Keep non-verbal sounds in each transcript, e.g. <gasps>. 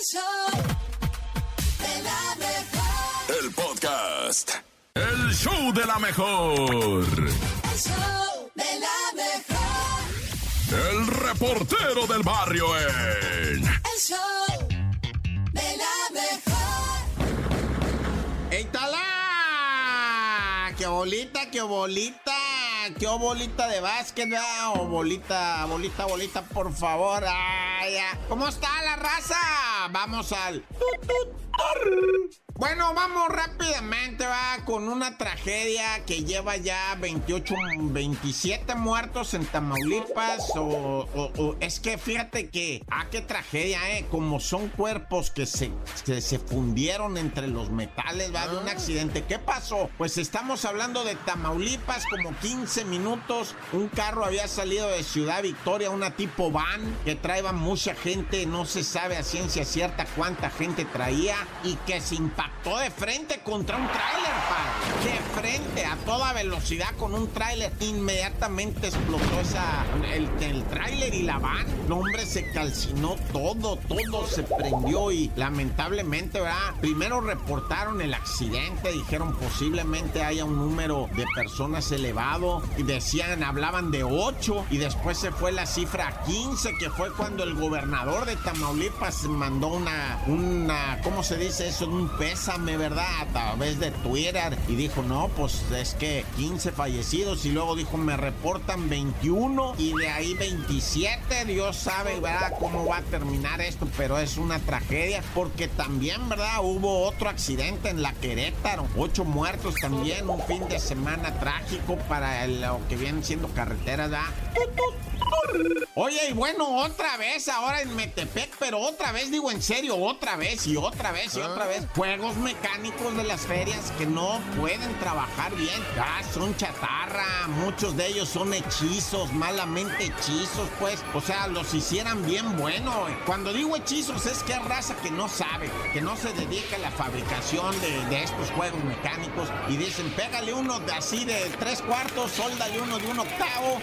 El show de la mejor. El podcast. El show de la mejor. El show de la mejor. El reportero del barrio en. El show de la mejor. ¡Eitala! ¡Qué bolita, qué bolita! ¡Qué bolita de básquet, ¿verdad? O bolita, bolita, bolita, por favor. ¿Cómo está la raza? Vamos al... Bueno, vamos rápidamente, va, con una tragedia que lleva ya 28, 27 muertos en Tamaulipas. O, o- o- es que fíjate que, ah, qué tragedia, eh. Como son cuerpos que se, que se fundieron entre los metales, va, de un accidente. ¿Qué pasó? Pues estamos hablando de Tamaulipas, como 15 minutos. Un carro había salido de Ciudad Victoria, una tipo van que traía mucha gente, no se sabe a ciencia cierta cuánta gente traía y que se impactó de frente contra un tráiler. De frente, a toda velocidad con un tráiler. Inmediatamente explotó esa, el, tráiler y la van. El hombre se calcinó todo, todo se prendió y lamentablemente, ¿verdad? Primero reportaron el accidente, dijeron posiblemente haya un número de personas elevado y decían, hablaban de 8 y después se fue la cifra a 15, que fue cuando el gobernador de Tamaulipas mandó una, una, ¿cómo se dice eso? Un pésame, ¿verdad? A través de Twitter y dijo, no, pues es que 15 fallecidos y luego dijo, me reportan 21 y de ahí 27, Dios sabe, ¿verdad? Cómo va a terminar esto, pero es una tragedia porque también, ¿verdad? Hubo otro accidente en la Querétaro, ocho muertos también, un fin de semana trágico para lo que vienen siendo carreteras, ¿verdad? Oye, y bueno, otra vez ahora en Metepec, pero otra vez, digo en serio, otra vez y otra vez y otra vez. Juegos mecánicos de las ferias que no pueden trabajar bien. Ah, son chatarra, muchos de ellos son hechizos, malamente hechizos, pues. O sea, los hicieran bien bueno. Cuando digo hechizos es que es raza que no sabe, que no se dedica a la fabricación de, de estos juegos mecánicos y dicen, pégale uno de así de tres cuartos, sóldale uno de un octavo,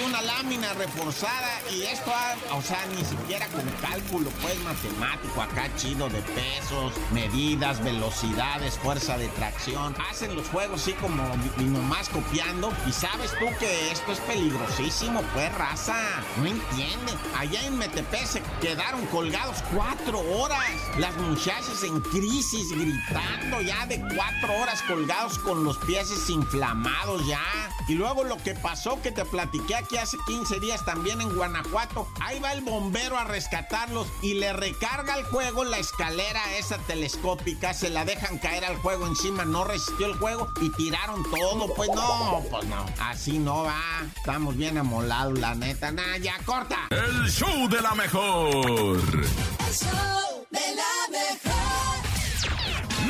una lámina reforzada y esto, o sea, ni siquiera con cálculo, pues matemático, acá chido de pesos, medidas, velocidades, fuerza de tracción. Hacen los juegos así como y nomás copiando y sabes tú que esto es peligrosísimo, pues raza, no entiende. Allá en Metepec se quedaron colgados cuatro horas, las muchachas en crisis gritando ya de cuatro horas colgados con los pies inflamados ya. Y luego lo que pasó que te platiqué aquí hace 15 días también en Guanajuato. Ahí va el bombero a rescatarlos y le recarga al juego la escalera esa telescópica. Se la dejan caer al juego encima. No resistió el juego y tiraron todo. Pues no, pues no. Así no va. Estamos bien amolados, la neta. Nah, ya corta. El show de la mejor. El show de la mejor.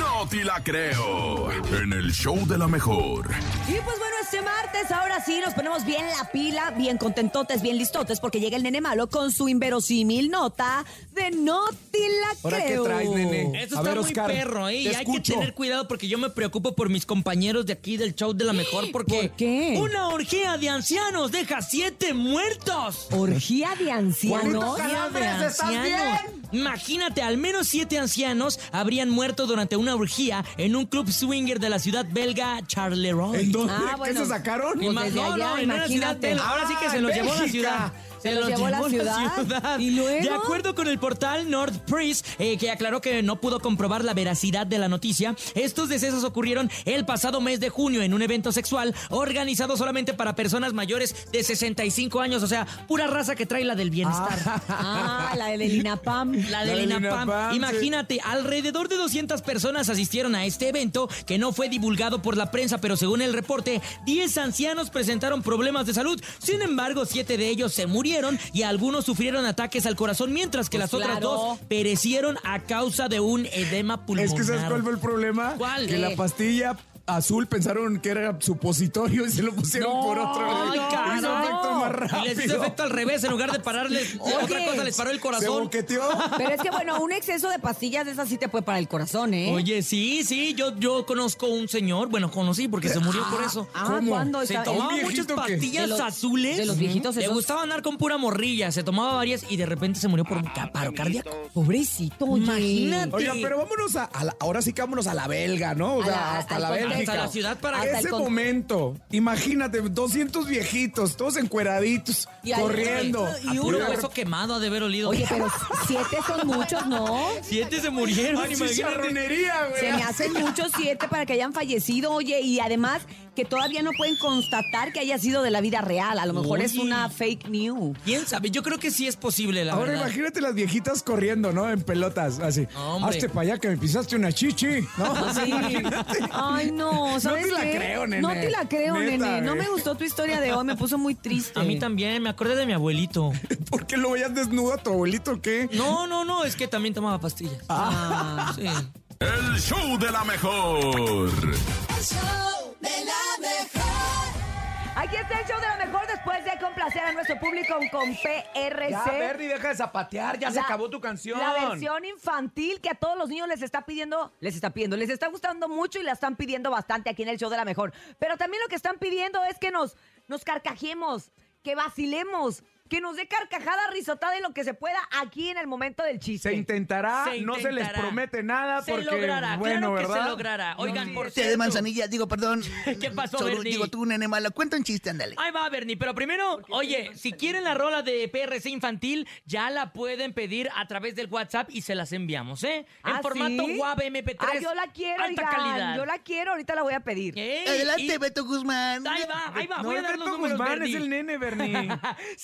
No te la creo. En el show de la mejor. Y pues bueno, este martes ahora sí nos ponemos bien la pila, bien contentotes, bien listotes, porque llega el nene malo con su inverosímil nota de No te la ¿Ahora qué creo. traes, nene? Eso A está ver, muy Oscar, perro, ¿eh? Y hay que tener cuidado porque yo me preocupo por mis compañeros de aquí del show de la mejor porque ¿Por qué? una orgía de ancianos deja siete muertos. Orgía de ancianos. Juanito Calambres, ¿estás bien? Imagínate, al menos siete ancianos habrían muerto durante una orgía en un club swinger de la ciudad belga Charleroi. ¿En dónde? Ah, ¿Qué se sacaron? Pues desde no, allá, no, en una ciudad belga. Ahora sí que se Ah, los llevó la ciudad. Se los llevó la ciudad. ¿Y luego? De acuerdo con el portal North Press, eh, que aclaró que no pudo comprobar la veracidad de la noticia, estos decesos ocurrieron el pasado mes de junio en un evento sexual organizado solamente para personas mayores de 65 años, o sea, pura raza que trae la del bienestar. Ah, la de Linapam. La La del <laughs> del INAPAM. INAPAM, sí. Imagínate, alrededor de 200 personas asistieron a este evento que no fue divulgado por la prensa, pero según el reporte, 10 ancianos presentaron problemas de salud. Sin embargo, 7 de ellos se murieron y algunos sufrieron ataques al corazón, mientras que Pues las otras dos perecieron a causa de un edema pulmonar. Es que ¿sabes cuál fue el problema? ¿Cuál? Que la pastilla azul, pensaron que era supositorio y se lo pusieron por otro lado. Ay, Hizo caray. efecto más Y les hizo efecto al revés, en lugar de pararles <laughs> Oye. otra cosa, les paró el Se corazón. boqueteó. Pero es que, bueno, un exceso de pastillas de esas sí te puede para el corazón, ¿eh? Oye, sí, sí, yo, yo conozco un señor, bueno, conocí porque se murió por eso. Ah, ¿Cómo? ¿cuándo? Se tomaba ¿Un muchas pastillas De los- azules. de los viejitos Le esos. gustaba andar con pura morrilla, se tomaba varias y de repente se murió por un paro cardíaco. Pobrecito, oye. Imagínate. Oiga, pero vámonos a, a la- ahora sí que vámonos a la belga, ¿no? O A sea, la- hasta la contexto. Bélgica. Hasta la ciudad para Ese con- momento, imagínate, 200 viejitos, todos encueraditos, Y corriendo. Y uno hueso quemado ha de haber olido. Oye, pero siete son muchos, ¿no? Siete se murieron, Ay, imagínate. chicharronería, güey. Se me hacen muchos siete para que hayan fallecido, oye, y además que todavía no pueden constatar que haya sido de la vida real. A lo mejor es una fake news. ¿Quién sabe? Yo creo que sí es posible, la Ahora verdad. imagínate las viejitas corriendo, ¿no? En pelotas, así. Hombre. Hazte para allá que me pisaste una chichi, ¿no? <laughs> Sí. Ay, no, ¿sabes te la creo, nene. No te la creo, Neta, nene. No me gustó tu historia de hoy, me puso muy triste. A mí también, me acordé de mi abuelito. <laughs> ¿Por qué lo veías desnudo a tu abuelito o qué? No, no, no, es que también tomaba pastillas. Ah. Sí. El show de la mejor. El show de la mejor. Aquí está el show de lo mejor después de complacer a nuestro público con PRC. Ya, Bernie, deja de zapatear, ya se La- acabó tu canción. La versión infantil que a todos los niños les está pidiendo, les está pidiendo, les está gustando mucho y la están pidiendo bastante aquí en el show de la mejor. Pero también lo que están pidiendo es que nos, nos carcajemos, que vacilemos, que nos dé carcajada risotada en lo que se pueda aquí en el momento del chiste. Se intentará, Se no se les intentará. promete nada Se porque logrará, bueno, claro que ¿verdad? se logrará. Oigan, por Té de cierto. manzanilla, digo, perdón. <laughs> ¿Qué pasó, Solo Bernie? Digo, tú, nene malo, cuenta un chiste, ándale. Ahí va, Bernie. Pero primero, oye, si quieren la rola de PRC infantil, ya la pueden pedir a través del WhatsApp y se las enviamos, ¿eh? En ¿Ah, formato sí? WAV MP3. Ah, yo la quiero, Alta oigan, calidad. Yo la quiero, ahorita la voy a pedir. Ey, Adelante, y- Beto Guzmán. Ahí va, ahí va. No voy a es dar los Beto números, Guzmán, Bernie. es el nene, Bernie. <laughs>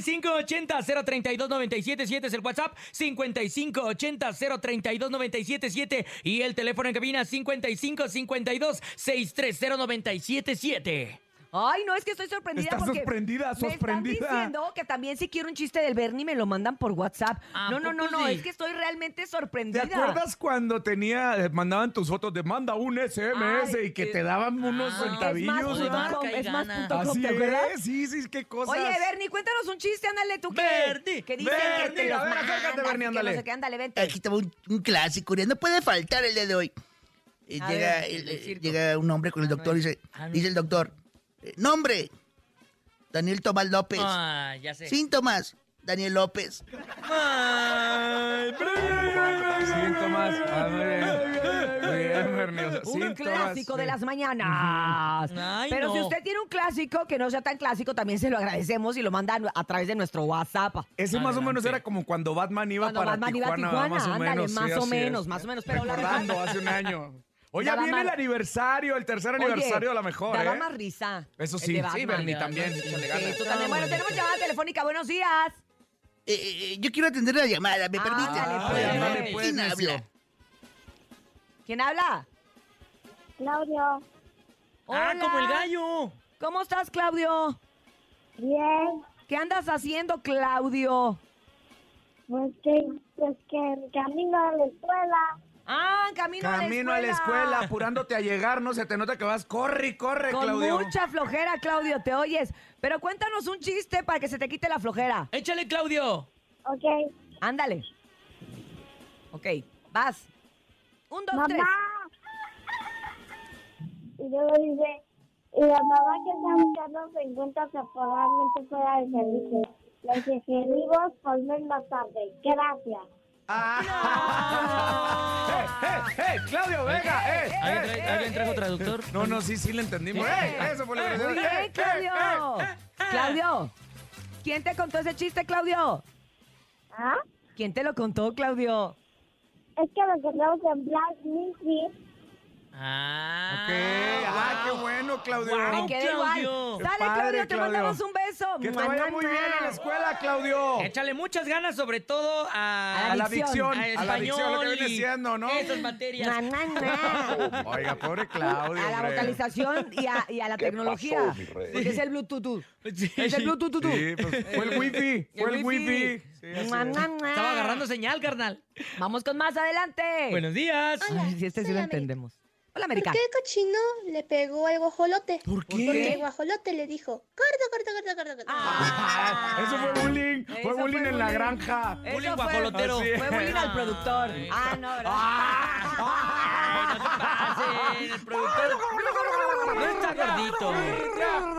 5580-032-977 es el WhatsApp, 5580-032-977 y el teléfono en cabina 5552-630-977. Ay, no, es que estoy sorprendida Está porque sorprendida, me están sorprendida. diciendo que también si quiero un chiste del Bernie me lo mandan por WhatsApp. ¿A No, no, no, no, sí? es que estoy realmente ¿Te sorprendida. acuerdas cuando tenía, eh, mandaban tus fotos de manda un SMS Ay, y que qué- te daban unos Ah, centavillos? Es más, com, es más punto com, Así ¿te acuerdas? es, sí, sí, qué cosas. Oye, Bernie, cuéntanos un chiste, ándale, tú qué. Bernie, que dicen que Bernie, te los a ver, acércate, mandas, Bernie, que ándale. no sé qué, ándale, vente. Aquí estaba un, un clásico, no puede faltar el día de hoy. Eh, llega, ver, el- del eh, llega un hombre con el doctor y dice, Ah, dice el doctor, eh, nombre, Daniel Tomás López. Ah, ya sé. Síntomas, Daniel López. Ay, Síntomas. Bien. O sea, Un síntomas, clásico de las mañanas. Ay, Pero no. si usted tiene un clásico que no sea tan clásico, también se lo agradecemos y lo mandan a través de nuestro WhatsApp. Ese más o menos era como cuando Batman iba Cuando para Batman iba a Tijuana, Tijuana, más o ándale, menos. más sí, o menos, es. más o menos, pero la Recordando verdad- hace un año. Oye, Daba viene el aniversario, el tercer aniversario de la mejor, Daba ¿eh? más risa. Eso el sí, de sí, Batman. Bernie también. Sí, tú. Bueno, tenemos llamada telefónica. Buenos días. Eh, eh, yo quiero atender la llamada, ¿me permite? Ándale, Ay, pues. pues, ¿Quién necio. habla? ¿Quién habla? Claudio, Ah, como el gallo. ¿Cómo estás, Claudio? bien, ¿Qué andas haciendo, Claudio? pues que, pues que en camino a la escuela, Ah, camino, Camino a la escuela. apurándote a llegar, no se te nota que vas, corre, corre, Con Claudio. mucha flojera, Claudio, te oyes. Pero cuéntanos un chiste para que se te quite la flojera. Échale, Claudio. ok, Ándale. Ok, vas. Un, dos, mamá. tres. Y luego dice, y la mamá que está buscando se encuentra temporalmente fuera de servicio. Le dice, seguimos volver más tarde. Gracias. <laughs> ¡Eh, eh, eh! ¡Claudio, venga! ¡Eh! eh, ¿Alguien, trae- eh, ¿alguien trajo eh. traductor? No, no, sí, sí le entendimos. ¡Eh! Eso fue lo que Muy le bien, Claudio. Claudio, ¿quién te contó ese chiste, Claudio? ¿Ah? ¿Quién te lo contó, Claudio? Es que lo encontramos en Black Music. Ah. Ok, ah, qué bueno, Claudio. Guau. Me quedé Claudio. igual. Qué Sale, padre, Claudio, te Claudio. mandamos un beso. Que te vaya muy bien en la escuela, Claudio. Échale muchas ganas, sobre todo a, A la adicción. a a la adicción, lo que viene y siendo, ¿no? Esas materias. Mua. Oiga, pobre Claudio. A la hombre. vocalización y a, y a la tecnología. Porque es el Bluetooth. Sí. Es el Bluetooth. Sí, pues, fue el wifi, fue el wifi. Sí, así Mua, es. mua, mua. Estaba agarrando señal, carnal. Vamos con más adelante. Buenos días. Ay, si este sí lo entendemos. Hola, América. ¿Por qué el cochino le pegó al guajolote? ¿Por Porque qué? el guajolote le dijo, corto, corto, corto, corto, corto. Ah, eso fue bullying. Eso Fue bullying fue en la bullying. granja. Eso Bullying fue- guajolotero. Es. Fue bullying al productor. Ah, no, ¿verdad? Pasen, el productor no está gordito.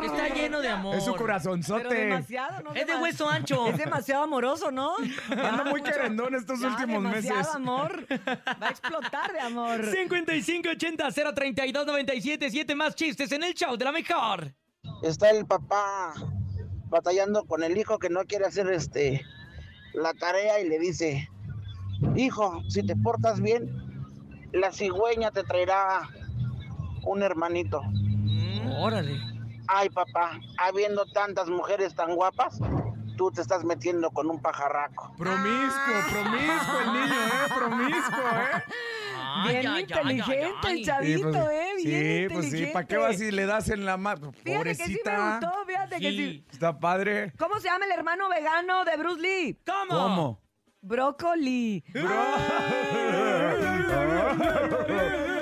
Está lleno de amor. Es su Pero corazonzote. demasiado, ¿no? Es de hueso ancho. Es demasiado amoroso, ¿no? <laughs> Anda muy querendón estos Ya, últimos demasiado meses. amor. Va a explotar de amor. 5580 032 977 más chistes en el show de la mejor. está el papá batallando con el hijo que no quiere hacer este la tarea y le dice, hijo, si te portas bien, la cigüeña te traerá un hermanito. Órale. Ay, papá, habiendo tantas mujeres tan guapas, tú te estás metiendo con un pajarraco. Promiscuo, promiscuo el niño, ¿eh? Promiscuo, ¿eh? Bien Ay, ay, ay, inteligente ay, el chavito, pues, ¿eh? Bien sí, pues sí, inteligente. ¿para qué vas si le das en la mano? Fíjate que sí me Pobrecita. gustó, fíjate que Sí. sí. Está padre. ¿Cómo se llama el hermano vegano de Bruce Lee? ¿Cómo? ¿Cómo? Brócoli. <laughs> <laughs>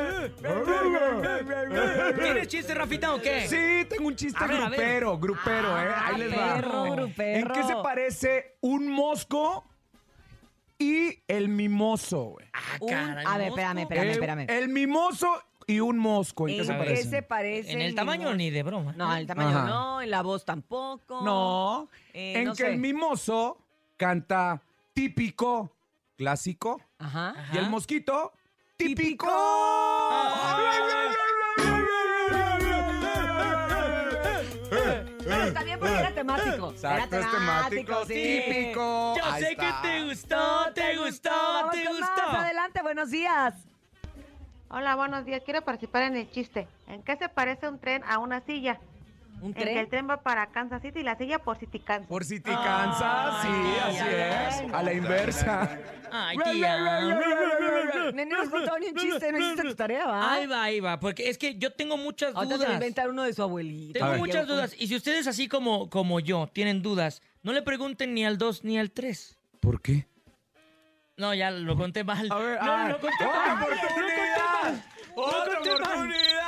¿Tienes chiste, Rafita, o qué? Sí, tengo un chiste A ver, a ver. grupero, grupero, ¿eh? Ahí Ah, les va. perro, grupero. ¿En qué se parece un mosco y el mimoso, güey? Ah, Un- caray, a ver, mosco. espérame, espérame, espérame. El, mimoso y un mosco, ¿en qué se ¿En parece? qué se parece? En el tamaño mimoso? ni de broma. No, en el tamaño Ajá. no, en la voz tampoco. No, Eh, en no que sé. el mimoso canta típico, clásico, Ajá. y el mosquito, típico. Pero está bien porque era temático. Exacto, era es temático, sí. típico. Yo Ahí sé está. que te gustó, te gustó, Vamos te con más. gustó. Adelante, buenos días. Hola, buenos días. Quiero participar en el chiste. ¿En qué se parece un tren a una silla? ¿Un En que tren? el tren va para Kansas City y la silla por City Kansas. Por si te cansas, sí, Ay, así ay, es. A la inversa. Ay, tía. Nene, no has contado ni un chiste, no hiciste tu tarea, ¿va? Ahí va, ahí va, porque es que yo tengo muchas dudas. inventar uno de su abuelito. Tengo muchas dudas. Y si ustedes así como, como yo tienen dudas, no le pregunten ni al 2 ni al 3. ¿Por qué? No, ya lo conté mal. A ver, no, ah, lo conté ¡Otra mal. oportunidad! ¡Otra conté mal. oportunidad!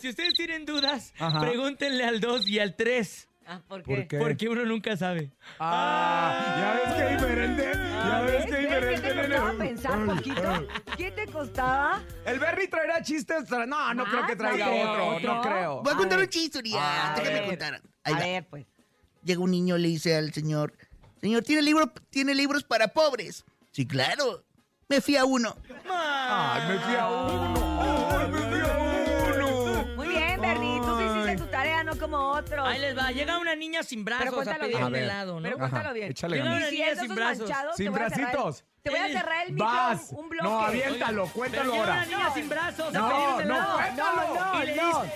Si ustedes tienen dudas, Ajá. pregúntenle al 2 y al 3. Ah, ¿por ¿Por qué? qué? Porque uno nunca sabe. Ah, ¿ya ves qué diferente? ¿Ya ves qué ¿Ves? ¿Ves? ¿Qué diferente, te nene? costaba pensar poquito? ¿Qué te costaba? ¿El Berry traerá chistes? Tra- No, no Ah, creo que traiga ¿no creo? otro, no ¿Otro? creo. Voy a A contar ver. un chiste, Uriah. Déjame contar. Ahí A va. ver, pues. Llega un niño, le dice al señor, señor, ¿tiene, libro, ¿tiene libros para pobres? Sí, claro. Me fui a uno. Ay, me fui a uno. Otros. Ahí les va. Llega una niña sin brazos Pero a cuéntalo pedir bien. un helado, ¿no? Pero cuéntalo bien. échale Llega una niña sin brazos. manchados, Sin bracitos. Te voy a cerrar el micro Vas. un bloque. No, aviéntalo, cuéntalo llega ahora. una niña sin brazos a No, pedir un no, helado. cuéntalo. No, le no. dice-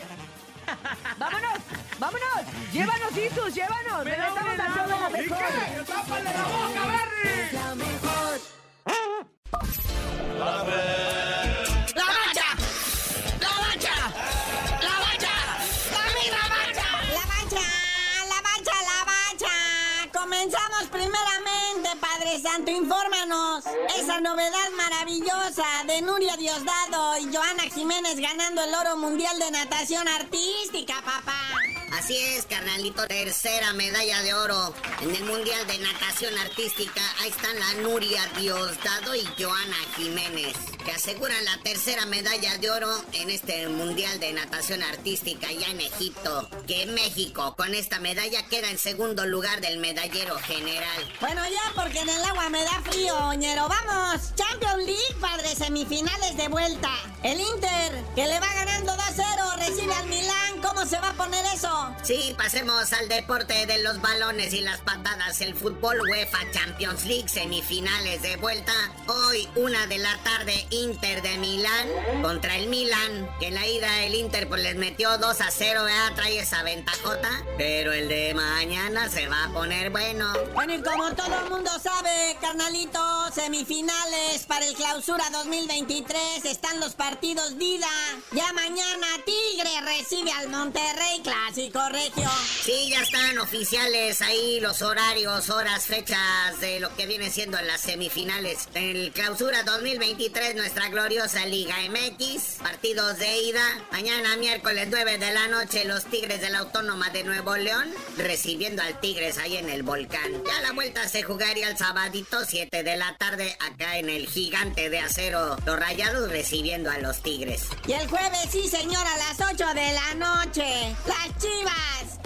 Vámonos, vámonos. Llévanos, Isus, llévanos. Me da un Regresamos al show de la ¿Y mejor. qué? ¡Tápale la boca, Berry! La mejor. Infórmanos. Esa novedad maravillosa de Nuria Diosdado y Joana Jiménez ganando el oro mundial de natación artística, papá. Así es, carnalito. Tercera medalla de oro en el Mundial de Natación Artística. Ahí están la Nuria Diosdado y Joana Jiménez, que aseguran la tercera medalla de oro en este Mundial de Natación Artística ya en Egipto. Que México con esta medalla queda en segundo lugar del medallero general. Bueno, ya porque en el agua me da frío, oñero. ¡Vamos! Champions League, padre, semifinales de vuelta. El Inter, que le va ganando 2-0, recibe al Milán. ¿Cómo se va a poner eso? Sí, pasemos al deporte de los balones y las patadas. El fútbol UEFA Champions League semifinales de vuelta. Hoy, una de la tarde, Inter de Milán contra el Milán. Que en la ida el Inter pues les metió 2 a 0, ¿verdad? Trae esa ventajota. Pero el de mañana se va a poner bueno. Bueno, y como todo el mundo sabe, carnalito, semifinales para el clausura 2023 están los partidos Dida. Ya mañana Tigre recibe al Monterrey, clásico regio. Sí, ya están oficiales ahí los horarios, horas, fechas de lo que viene siendo las semifinales. En el clausura 2023, nuestra gloriosa Liga MX. Partidos de ida. Mañana miércoles 9 de la noche, los Tigres de la Autónoma de Nuevo León recibiendo al Tigres ahí en el volcán. Ya la vuelta se jugaría el sabadito 7 de la tarde acá en el gigante de acero. Los rayados recibiendo a los Tigres. Y el jueves, sí señor, a las 8 de la noche. Las Chivas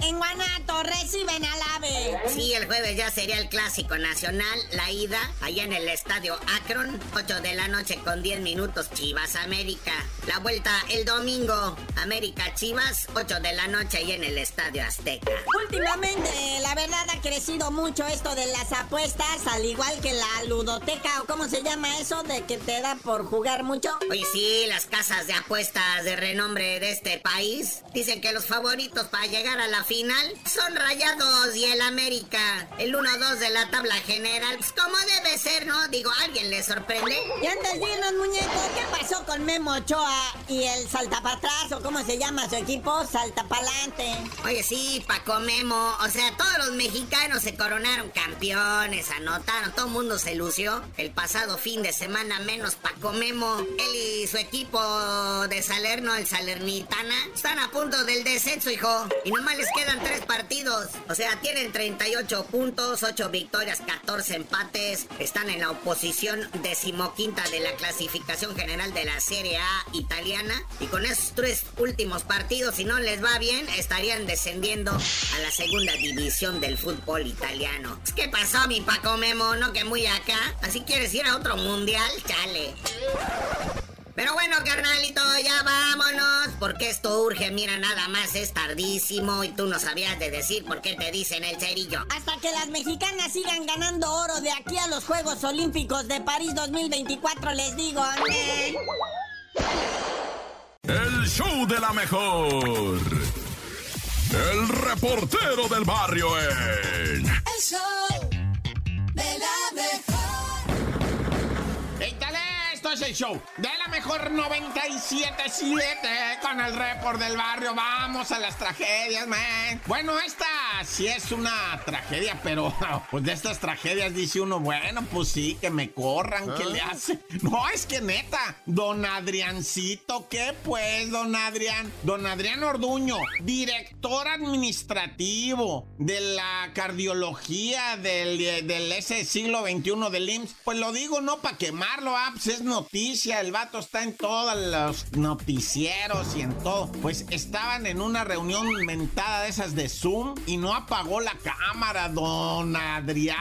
en Guanato reciben al AVE. Sí, el jueves ya sería el clásico nacional, la ida, allá en el estadio Akron, 8 de la noche con 10 minutos Chivas América. La vuelta el domingo, América Chivas, 8 de la noche ahí en el estadio Azteca. Últimamente, la verdad ha crecido mucho esto de las apuestas, al igual que la ludoteca, o cómo se llama eso, de que te da por jugar mucho. Oye, sí, las casas de apuestas de renombre de este país dicen que los favoritos para llegar a la final son Rayados y el América. El 1-2 de la tabla general, pues como debe ser, ¿no? Digo, ¿alguien le sorprende? Y antes de irnos, muñeco, ¿qué pasó con Memo Ochoa y el saltapatrás, o cómo se llama su equipo? Saltapalante. Oye, sí, Paco Memo. O sea, todos los mexicanos se coronaron campeones, anotaron, todo el mundo se lució. El pasado fin de semana, menos Paco Memo. Él y su equipo de Salerno, el Salernitana, están a punto del descenso, hijo. Y nomás les quedan tres partidos. O sea, tienen 38 puntos, 8 victorias, 14 empates. Están en la oposición decimoquinta de la clasificación general de la Serie A italiana. Y con esos tres últimos partidos, si no les va bien, estarían descendiendo a la segunda división del fútbol italiano. ¿Qué pasó, mi Paco Memo? ¿No que muy acá? ¿Así quieres ir a otro mundial? Chale. Pero bueno, carnalito, ya vámonos, porque esto urge, mira, nada más es tardísimo y tú no sabías de decir por qué te dicen el cerillo. Hasta que las mexicanas sigan ganando oro de aquí a los Juegos Olímpicos de París 2024, les digo, amén. El show de la mejor. El reportero del barrio en... El show de la mejor. ¡Échale! Esto es el show de la mejor 97.7 con el report del barrio. Vamos a las tragedias, man. Bueno, esta sí es una tragedia, pero <laughs> pues de estas tragedias dice uno, bueno, pues sí, que me corran, ¿qué le hace? <laughs> No, es que neta, don Adriancito, ¿qué pues, don Adrián? Don Adrián Orduño, director administrativo de la cardiología del, del ese siglo XXI del IMSS. Pues lo digo no para quemarlo, ah, pues es noticia, el vato está en todos los noticieros y en todo. Pues estaban en una reunión mentada de esas de Zoom y no apagó la cámara, don Adrián.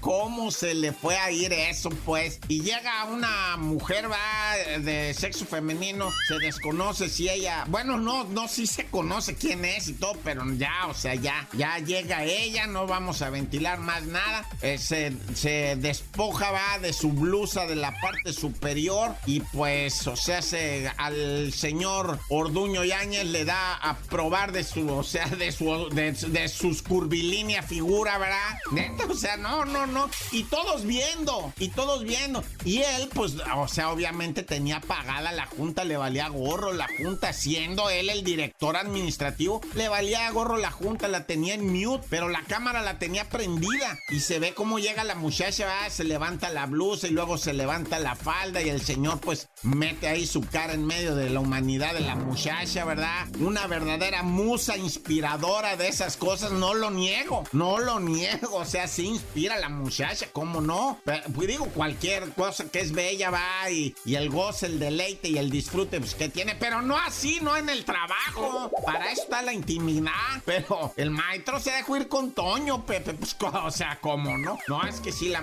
¿Cómo se le fue a ir eso, pues? Y llega una mujer, va, de sexo femenino, se desconoce si ella, bueno, no, no, sí se conoce quién es y todo, pero ya, o sea, ya, ya llega ella, no vamos a ventilar más nada. Eh, se, se despoja, va, de su blusa de la parte superior y pues, o sea, se, al señor Orduño Yáñez le da a probar de su, o sea, de su, de, de sus curvilínea figura, ¿verdad? Neta, o sea, no, no, no. Y todos viendo, y todos viendo. Y él, pues, o sea, obviamente tenía pagada la junta, le valía gorro la junta, siendo él el director administrativo, le valía gorro la junta, la tenía en mute, pero la cámara la tenía prendida. Y se ve cómo llega la muchacha, ¿verdad? se levanta la blusa y luego se levanta la falda el señor, pues, mete ahí su cara en medio de la humanidad de la muchacha, ¿verdad? Una verdadera musa inspiradora de esas cosas, no lo niego, no lo niego, o sea, sí inspira a la muchacha, ¿cómo no? Pues digo, cualquier cosa que es bella va y, y el goce, el deleite y el disfrute pues, que tiene, pero no así, no en el trabajo, para eso está la intimidad, <laughs> pero el maestro se dejó ir con Toño, Pepe, pues, o sea, ¿cómo no? No, es que sí, la,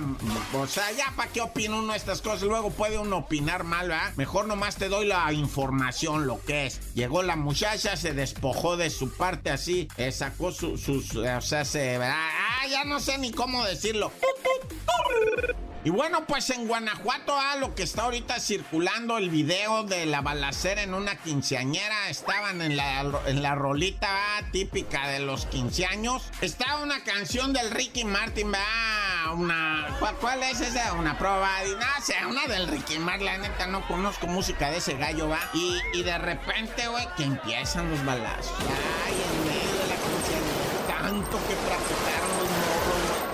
o sea, ya para qué opina uno estas cosas, luego puede uno opinar mal, ¿verdad? Mejor nomás te doy la información, lo que es. Llegó la muchacha, se despojó de su parte así, eh, sacó su- sus, eh, o sea, se, ah, ya no sé ni cómo decirlo. Y bueno, pues en Guanajuato, ah, lo que está ahorita circulando el video de la balacera en una quinceañera, estaban en la, en la rolita ah, típica de los quince años. Estaba una canción del Ricky Martin, ah, una, ¿cuál, cuál es esa? Una prueba, y no una del Ricky Martin, la neta, no conozco música de ese gallo, va. Y, y de repente, güey, que empiezan los balazos. Ay, en medio de la canción, tanto que practicaron.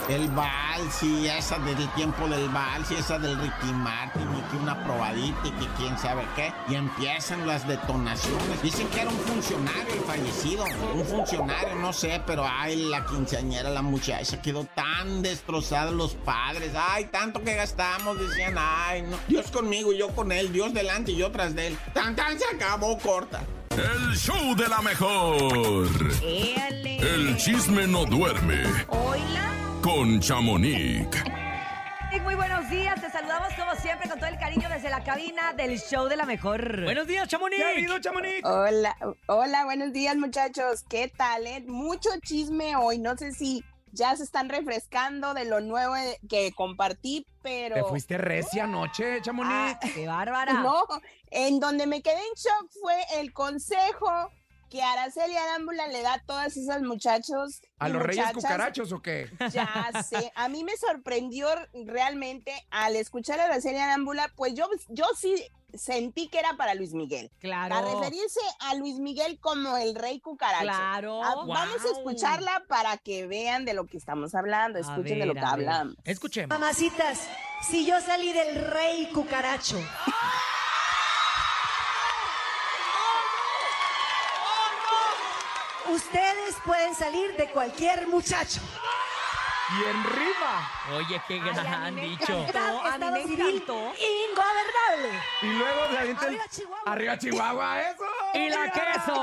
El vals y esa del tiempo del vals y esa del Ricky Martin y que una probadita y que quién sabe qué. Y empiezan las detonaciones. Dicen que era un funcionario el fallecido. Un funcionario, no sé, pero ay, la quinceañera, la muchacha quedó tan destrozada los padres. Ay, tanto que gastamos, decían, ay, no. Dios conmigo y yo con él, Dios delante y yo tras de él. Tan tan se acabó corta. El show de la mejor. Éale. El chisme no duerme Hola. Con Chamonix. Muy buenos días, te saludamos como siempre con todo el cariño desde la cabina del show de la mejor. Buenos días, Chamonix. ¿Qué ha habido, Chamonix? Hola, hola, buenos días muchachos. ¿Qué tal? eh? Mucho chisme hoy. No sé si ya se están refrescando de lo nuevo que compartí, pero... ¿Te fuiste recia anoche, Chamonix? Ah, ¡Qué bárbara! <laughs> No, en donde me quedé en shock fue el consejo que Araceli Arámbula le da a todas esas muchachos. ¿A los reyes cucarachos o qué? Ya sé, a mí me sorprendió realmente al escuchar a Araceli Arámbula, pues yo, yo sí sentí que era para Luis Miguel. Claro. A referirse a Luis Miguel como el rey cucaracho. Claro. Ah, Vamos a escucharla para que vean de lo que estamos hablando, escuchen de lo que hablamos. Escuchemos. Mamacitas, si yo salí del rey cucaracho. Ustedes pueden salir de cualquier muchacho. Y en rima. Oye, qué Ay, a gran me dicho. encantó, a mí me civil encantó. ingobernable. Y luego se avienta el- Arriba Chihuahua. Arriba Chihuahua, eso. ¡Y la queso!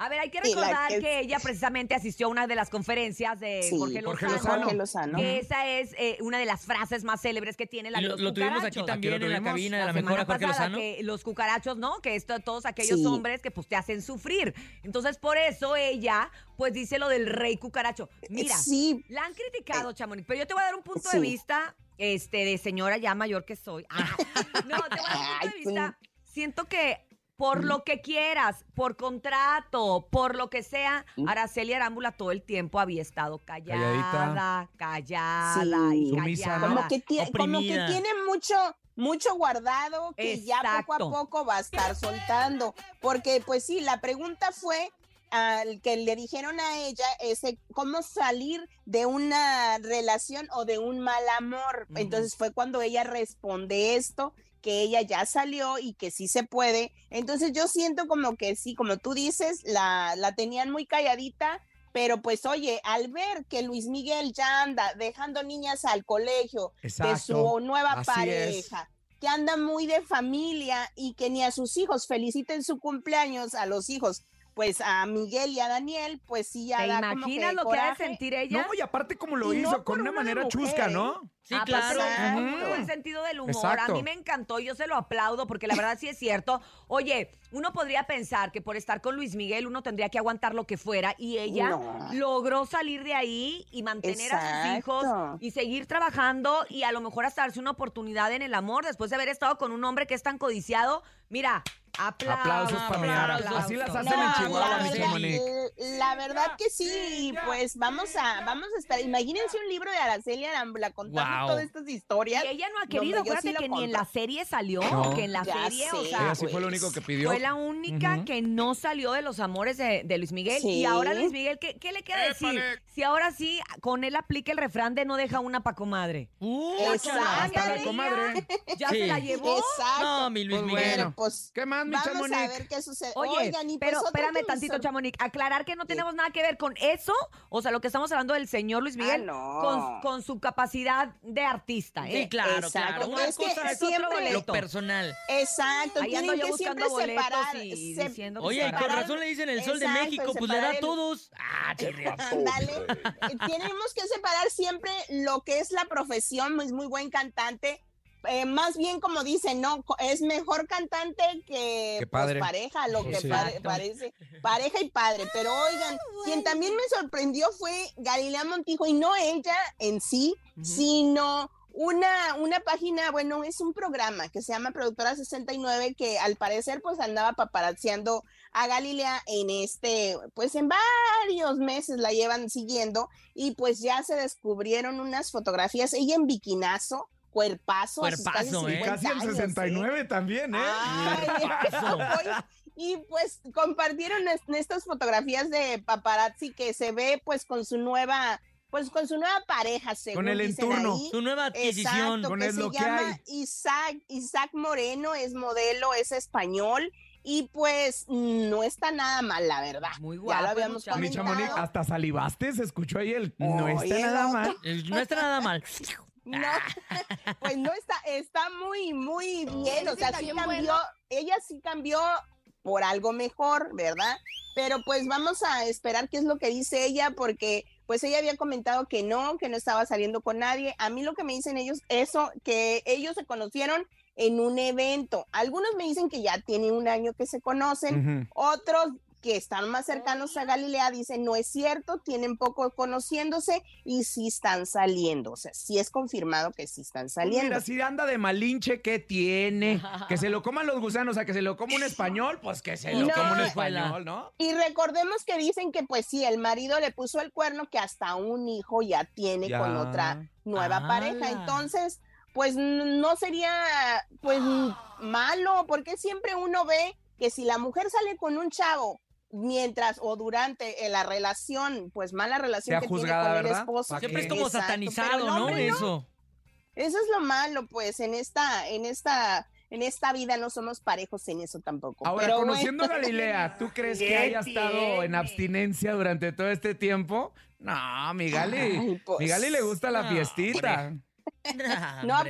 A ver, hay que Y la recordar que- que ella precisamente asistió a una de las conferencias de Sí, Jorge Jorge Lozano. Lozano. Jorge Lozano. Que esa es eh, una de las frases más célebres que tiene la de lo, los lo tuvimos aquí cucarachos. también en la tuvimos cabina de la La mejor a semana Jorge pasada, Lozano. que los cucarachos, ¿no? Que esto, todos aquellos Sí. hombres que pues te hacen sufrir. Entonces, por eso ella, pues dice lo del rey cucaracho. Mira, Sí, la han criticado, Chamonix, pero yo te voy a dar un punto Sí. de vista, este, de señora ya mayor que soy. Ah, <laughs> no, te voy a dar un punto de vista. Siento que por lo que quieras, por contrato, por lo que sea, Araceli Arámbula todo el tiempo había estado callada, callada Sí. y Sumisa, callada. como que, como que tiene mucho mucho guardado que ya poco a poco va a estar soltando porque pues sí la pregunta fue al que le dijeron a ella ese cómo salir de una relación o de un mal amor. Entonces fue cuando ella responde esto que ella ya salió y que sí se puede. Entonces yo siento como que sí como tú dices la la tenían muy calladita pero pues oye, al ver que Luis Miguel ya anda dejando niñas al colegio de su nueva Así pareja, que anda muy de familia y que ni a sus hijos feliciten su cumpleaños a los hijos, pues a Miguel y a Daniel, pues sí ya ¿Te da como imaginas que lo que ha de sentir ella? No, y aparte como lo Y hizo, con una una manera mujer, chusca. ¿no? Sí, Ah, claro. pues, Exacto. muy buen sentido del humor. Exacto. A mí me encantó, yo se lo aplaudo porque la verdad sí es cierto. Oye, uno podría pensar que por estar con Luis Miguel uno tendría que aguantar lo que fuera y ella No. logró salir de ahí y mantener a sus hijos y seguir trabajando y a lo mejor hasta darse una oportunidad en el amor después de haber estado con un hombre que es tan codiciado. Mira, aplausos. Aplausos para mi Ara. aplausos. Así las hacen No, en Chihuahua, la verdad, la verdad que sí, pues vamos a, vamos a estar. Imagínense un libro de Araceli Arambla contando Wow. todas estas historias. Y ella no ha querido, acuérdate sí que ni en la serie salió, No. que en la serie, o sé, sea, Ella sí fue lo pues, único que pidió. Fue la única que no salió de los amores de, de Luis Miguel. Y ahora Luis Miguel, ¿qué, qué le queda decir? Si ahora sí, con él aplica el refrán de no deja una pa' comadre. Uh, Exacto. Hasta la comadre. Ya Sí. se la llevó. Exacto. No, mi Luis Pues Miguel. Bueno, pues ¿Qué más, mi vamos Chamonix? a ver qué sucede. Oye, Oigan, y pero espérame tantito, Chamonix. Aclarar que no tenemos nada que ver con eso. O sea, lo que estamos hablando del señor Luis Miguel Ah, no. con, con su capacidad de artista. ¿eh? Sí, claro, Exacto. claro. Una Es que cosa es siempre- lo personal. Exacto, Ahí ando tienen yo que buscando siempre boletos separar. y se- diciendo que Oye, y con separar- razón le dicen el sol de México, pues le da separar a el- todos. Ah. Eh, <laughs> <laughs> Tenemos que separar siempre lo que es la profesión, es muy buen cantante. Eh, más bien como dicen, no, es mejor cantante que Que pues, pareja, lo que sí. pare- Exacto. parece, pareja y padre. Pero oigan, quien también me sorprendió fue Galilea Montijo, y no ella en sí, sino una, una página, bueno, es un programa que se llama Productora 69 que al parecer pues andaba paparazziando a Galilea en este, pues en varios meses la llevan siguiendo y pues ya se descubrieron unas fotografías, ella en biquinazo, cuerpazo, Cuerpazo, ¿eh? 50 Casi el años, ¿eh? 69 también, ¿eh? Ay, <laughs> y pues compartieron es- estas fotografías de paparazzi que se ve pues con su nueva pues con su nueva pareja según Con el dicen entorno. ahí. Su nueva adquisición. Exacto, Con que el se lo que llama hay. Isaac Isaac Moreno es modelo es español y pues no está nada mal la verdad Muy ya guapo lo el habíamos comentado Chamonix, hasta salivaste, se escuchó ahí el... No Oye, está nada no. mal. No está nada mal. No, <laughs> pues no está, está muy, muy bien. O sea, sí cambió, ella sí cambió por algo mejor, ¿verdad? Pero pues vamos a esperar qué es lo que dice ella, porque pues ella había comentado que no, que no estaba saliendo con nadie. A mí lo que me dicen ellos, eso, que ellos se conocieron en un evento. Algunos me dicen que ya tienen un año que se conocen, otros que están más cercanos a Galilea dicen no es cierto, tienen poco conociéndose y sí están saliendo. O sea, sí es confirmado que sí están saliendo. Mira, si anda de malinche, ¿qué tiene? Que se lo <laughs> coman los gusanos, o sea, que se lo coma un español, pues que se lo No. coma un español, ¿no? Y recordemos que dicen que pues sí, el marido le puso el cuerno que hasta un hijo ya tiene Ya. con otra nueva pareja. Entonces, pues no sería pues <gasps> malo, porque siempre uno ve que si la mujer sale con un chavo mientras o durante eh, la relación, pues mala relación que juzgada, tiene con el esposo. ¿Pa' Siempre es como Exacto, satanizado, ¿no? hombre Eso. Eso es lo malo, pues, en esta, en esta, en esta vida no somos parejos en eso tampoco. Ahora, Pero conociendo a. Galilea, ¿tú crees que ¿Qué haya estado en abstinencia durante todo este tiempo? No, mi Gali. Ay, pues, mi Gali le gusta la no, fiestita. Hombre. No,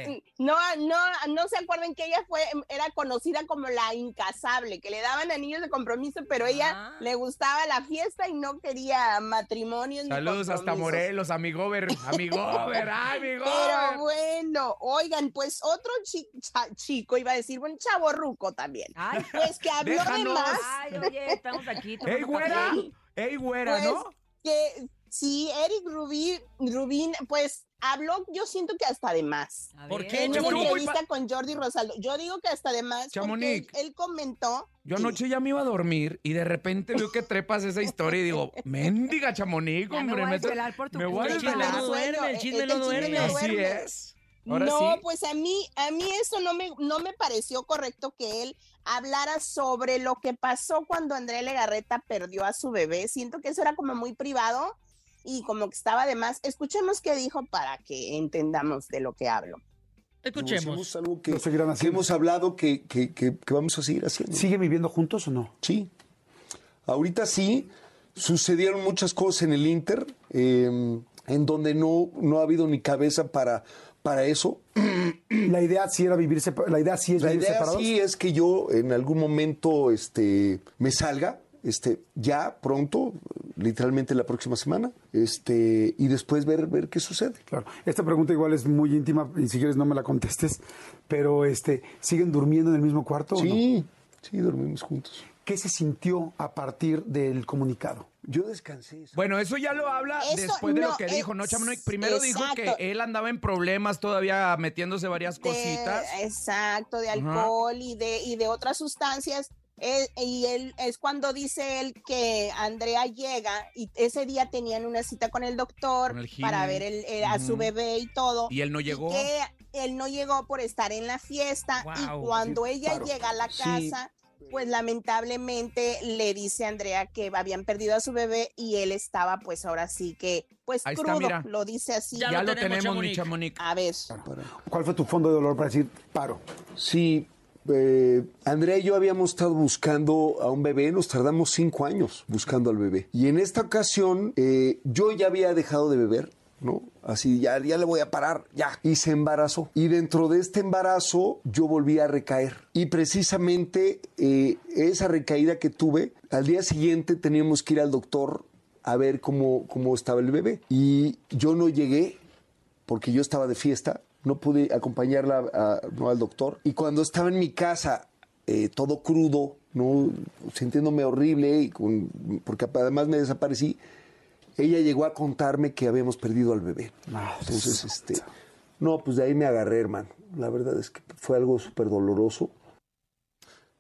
no, no se acuerdan que ella fue, era conocida como la incasable, que le daban anillos de compromiso, pero ella Ah. le gustaba la fiesta y no quería matrimonios. ni Saludos hasta. Morelos, amigover. Amigover, <laughs> ay, Pero amigover. bueno, oigan, pues otro chi- cha- chico, iba a decir, un chavo ruco también, Ay, pues que habló de Déjanos. más. ay, oye, estamos aquí. ¡Ey, güera! ¡Ey, güera, Pues, ¿no? que sí, Eric Rubin, Rubin, pues habló, yo siento que hasta de más. ¿Por qué, En una entrevista con Jordi Rosaldo. Yo digo que hasta de más, porque él, Chamonix. él comentó. Yo anoche ya me iba a dormir y de repente veo que <laughs> trepas esa historia y digo, mendiga chamonix, Ya me hombre. voy a me, desvelar por tu me voy a culpa. El chisme desvelar. no duerme, el chisme no duerme. no Así es. Ahora no, sí. pues a mí, a mí eso no me, no me pareció correcto que él hablara sobre lo que pasó cuando Andrea Legarreta perdió a su bebé. Siento que eso era como muy privado y como que estaba de más. Escuchemos qué dijo para que entendamos de lo que hablo. Escuchemos. Es algo que, seguirán que hemos hablado que, que- que- que vamos a seguir haciendo. ¿Siguen viviendo juntos o no? Sí. Ahorita sí, sucedieron muchas cosas en el Inter, eh, en donde no, no ha habido ni cabeza para, para eso. La idea sí era vivir la idea sí es La vivir idea separados. sí es que yo en algún momento este, me salga, este, ya pronto, literalmente la próxima semana, este, y después ver, ver qué sucede. Claro. Esta pregunta igual es muy íntima y si quieres no me la contestes, pero este, ¿siguen durmiendo en el mismo cuarto? o no? Sí, sí, dormimos juntos. ¿Qué se sintió a partir del comunicado? Yo descansé. Bueno, eso ya lo habla Eso después de lo no que dijo, ¿no, Chamonix? Primero dijo exacto. que él andaba en problemas todavía metiéndose varias de- cositas. exacto, de alcohol y de, y de otras sustancias. Él- y él es cuando dice él que Andrea llega y ese día tenían una cita con el doctor Con el para ver el- el- a su bebé y todo. Y él no llegó. que él no llegó por estar en la fiesta y cuando ella claro. llega a la Sí. casa, pues lamentablemente le dice a Andrea que habían perdido a su bebé y él estaba pues ahora sí que pues Ahí crudo, lo dice así. Ya Ya, lo lo tenemos, mi Chamonix. A ver. ¿Cuál fue tu fondo de dolor para decir paro? Sí, eh, Andrea y yo habíamos estado buscando a un bebé, nos tardamos cinco años buscando al bebé. Y en esta ocasión eh, yo ya había dejado de beber, ¿no? Así, ya, ya le voy a parar, ya. Y se embarazó. Y dentro de este embarazo yo volví a recaer. Y precisamente eh, esa recaída que tuve, al día siguiente teníamos que ir al doctor a ver cómo, cómo estaba el bebé. Y yo no llegué porque yo estaba de fiesta, no pude acompañarla a- no, al doctor. Y cuando estaba en mi casa, eh, todo crudo, no sintiéndome horrible, y con- porque además me desaparecí, ella llegó a contarme que habíamos perdido al bebé. Ah, Entonces, este, No, pues de ahí me agarré, hermano. La verdad es que fue algo súper doloroso.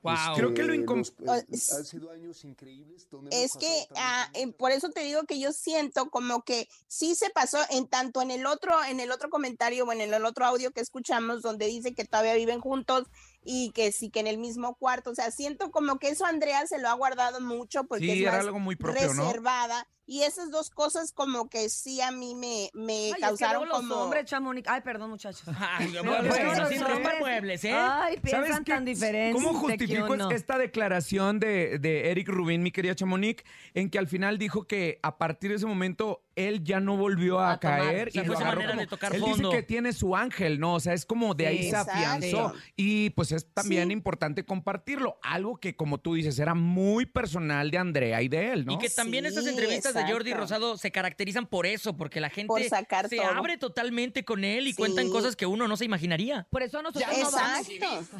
Wow. Creo que lo incom- los- han sido años increíbles. donde hemos Es que ah, por eso te digo que yo siento como que sí se pasó en tanto en el otro, en el otro comentario o en el, otro audio que escuchamos donde dice que todavía viven juntos y que sí que en el mismo cuarto. O sea, siento como que eso Andrea se lo ha guardado mucho porque Sí, es era más algo muy propio, ¿no? Y esas dos cosas como que sí a mí me, me Ay, es que causaron como... los hombres, Chamonix. Ay, perdón, muchachos. <laughs> Ay, sin hombres- romper muebles, ¿eh? Ay, ¿Sabes piensan qué? tan diferente. ¿Cómo justifico esta declaración de, de Eric Rubin, mi querida Chamonix, en que al final dijo que a partir de ese momento él ya no volvió a, caer O sea, y fue lo agarró manera como- de tocar él fondo. dice que tiene su ángel, ¿no? O sea, es como de ahí se afianzó y pues es también Sí. importante compartirlo, algo que como tú dices era muy personal de Andrea y de él, ¿no? Y que también estas Sí, entrevistas de Jordi. Rosado se caracterizan por eso, porque la gente Por sacar se todo. abre totalmente con él y Sí. cuentan cosas que uno no se imaginaría. Por eso nosotros no vamos. Exacto.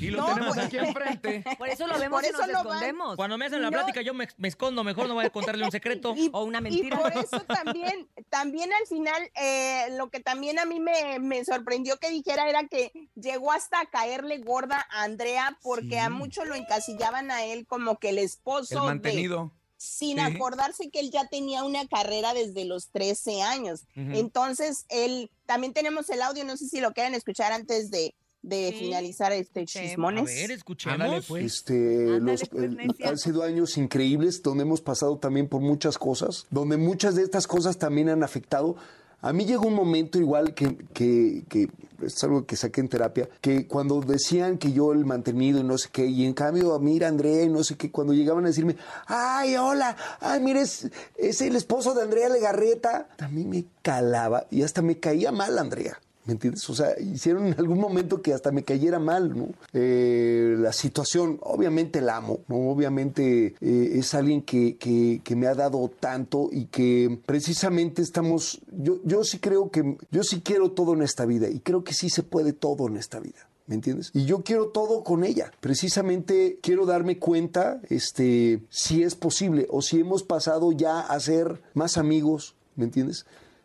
Y lo No, tenemos pues- aquí enfrente. <laughs> Por eso lo vemos Por y eso nos no van. escondemos. Cuando me hacen la No. plática yo me, me escondo, mejor no voy a contarle un secreto. Y- o una Y mentira. por eso también, también al final, eh, lo que también a mí me, me sorprendió que dijera era que llegó hasta a caerle gorda a Andrea porque a muchos lo encasillaban a él como que el esposo El de- mantenido. sin Sí. acordarse que él ya tenía una carrera desde los 13 años. Entonces, él, también tenemos el audio, no sé si lo quieren escuchar antes de, de Sí, finalizar este escuchemos. A chismones. ver, escuchemos. Ándale, pues. Este, Ándale, los- pues, necia. han sido años increíbles donde hemos pasado también por muchas cosas, donde muchas de estas cosas también han afectado. A mí llegó un momento igual que, que, que es algo que saqué en terapia, que cuando decían que yo el mantenido y no sé qué, y en cambio, mira Andrea y no sé qué, cuando llegaban a decirme, ay, hola, ay, mira, es, es el esposo de Andrea Legarreta, a mí me calaba y hasta me caía mal Andrea. ¿Me entiendes? O sea, hicieron en algún momento que hasta me cayera mal, ¿no? Eh, la situación, obviamente la amo, ¿no? Obviamente eh, es alguien que, que- me ha dado tanto y que precisamente estamos, yo, yo sí creo que, yo sí quiero todo en esta vida y creo que sí se puede todo en esta vida. ¿Me entiendes? Y yo quiero todo con ella. Precisamente quiero darme cuenta, este, si es posible o si hemos pasado ya a ser más amigos, ¿me entiendes?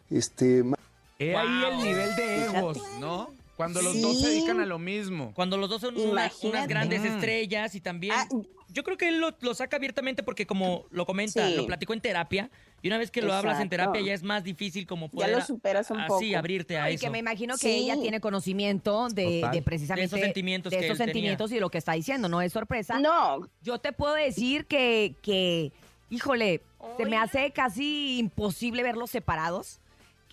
Este, He ahí el nivel de egos, ¿no? Cuando los dos se Sí. dedican a lo mismo. Cuando los dos son una- unas Imagínate. grandes Mm. estrellas y también... Ah, yo creo que él lo, lo saca abiertamente porque como lo comenta, Sí. lo platicó en terapia, y una vez que lo hablas en Exacto. terapia ya es más difícil como Ya poder... lo superas un así, poco. abrirte a Y eso. que me imagino que Sí. ella tiene conocimiento de, Total. de precisamente De esos sentimientos de que esos él tenía. sentimientos y de lo que está diciendo, no es sorpresa. No, Yo te puedo decir que, que híjole, se me hace casi imposible verlos separados.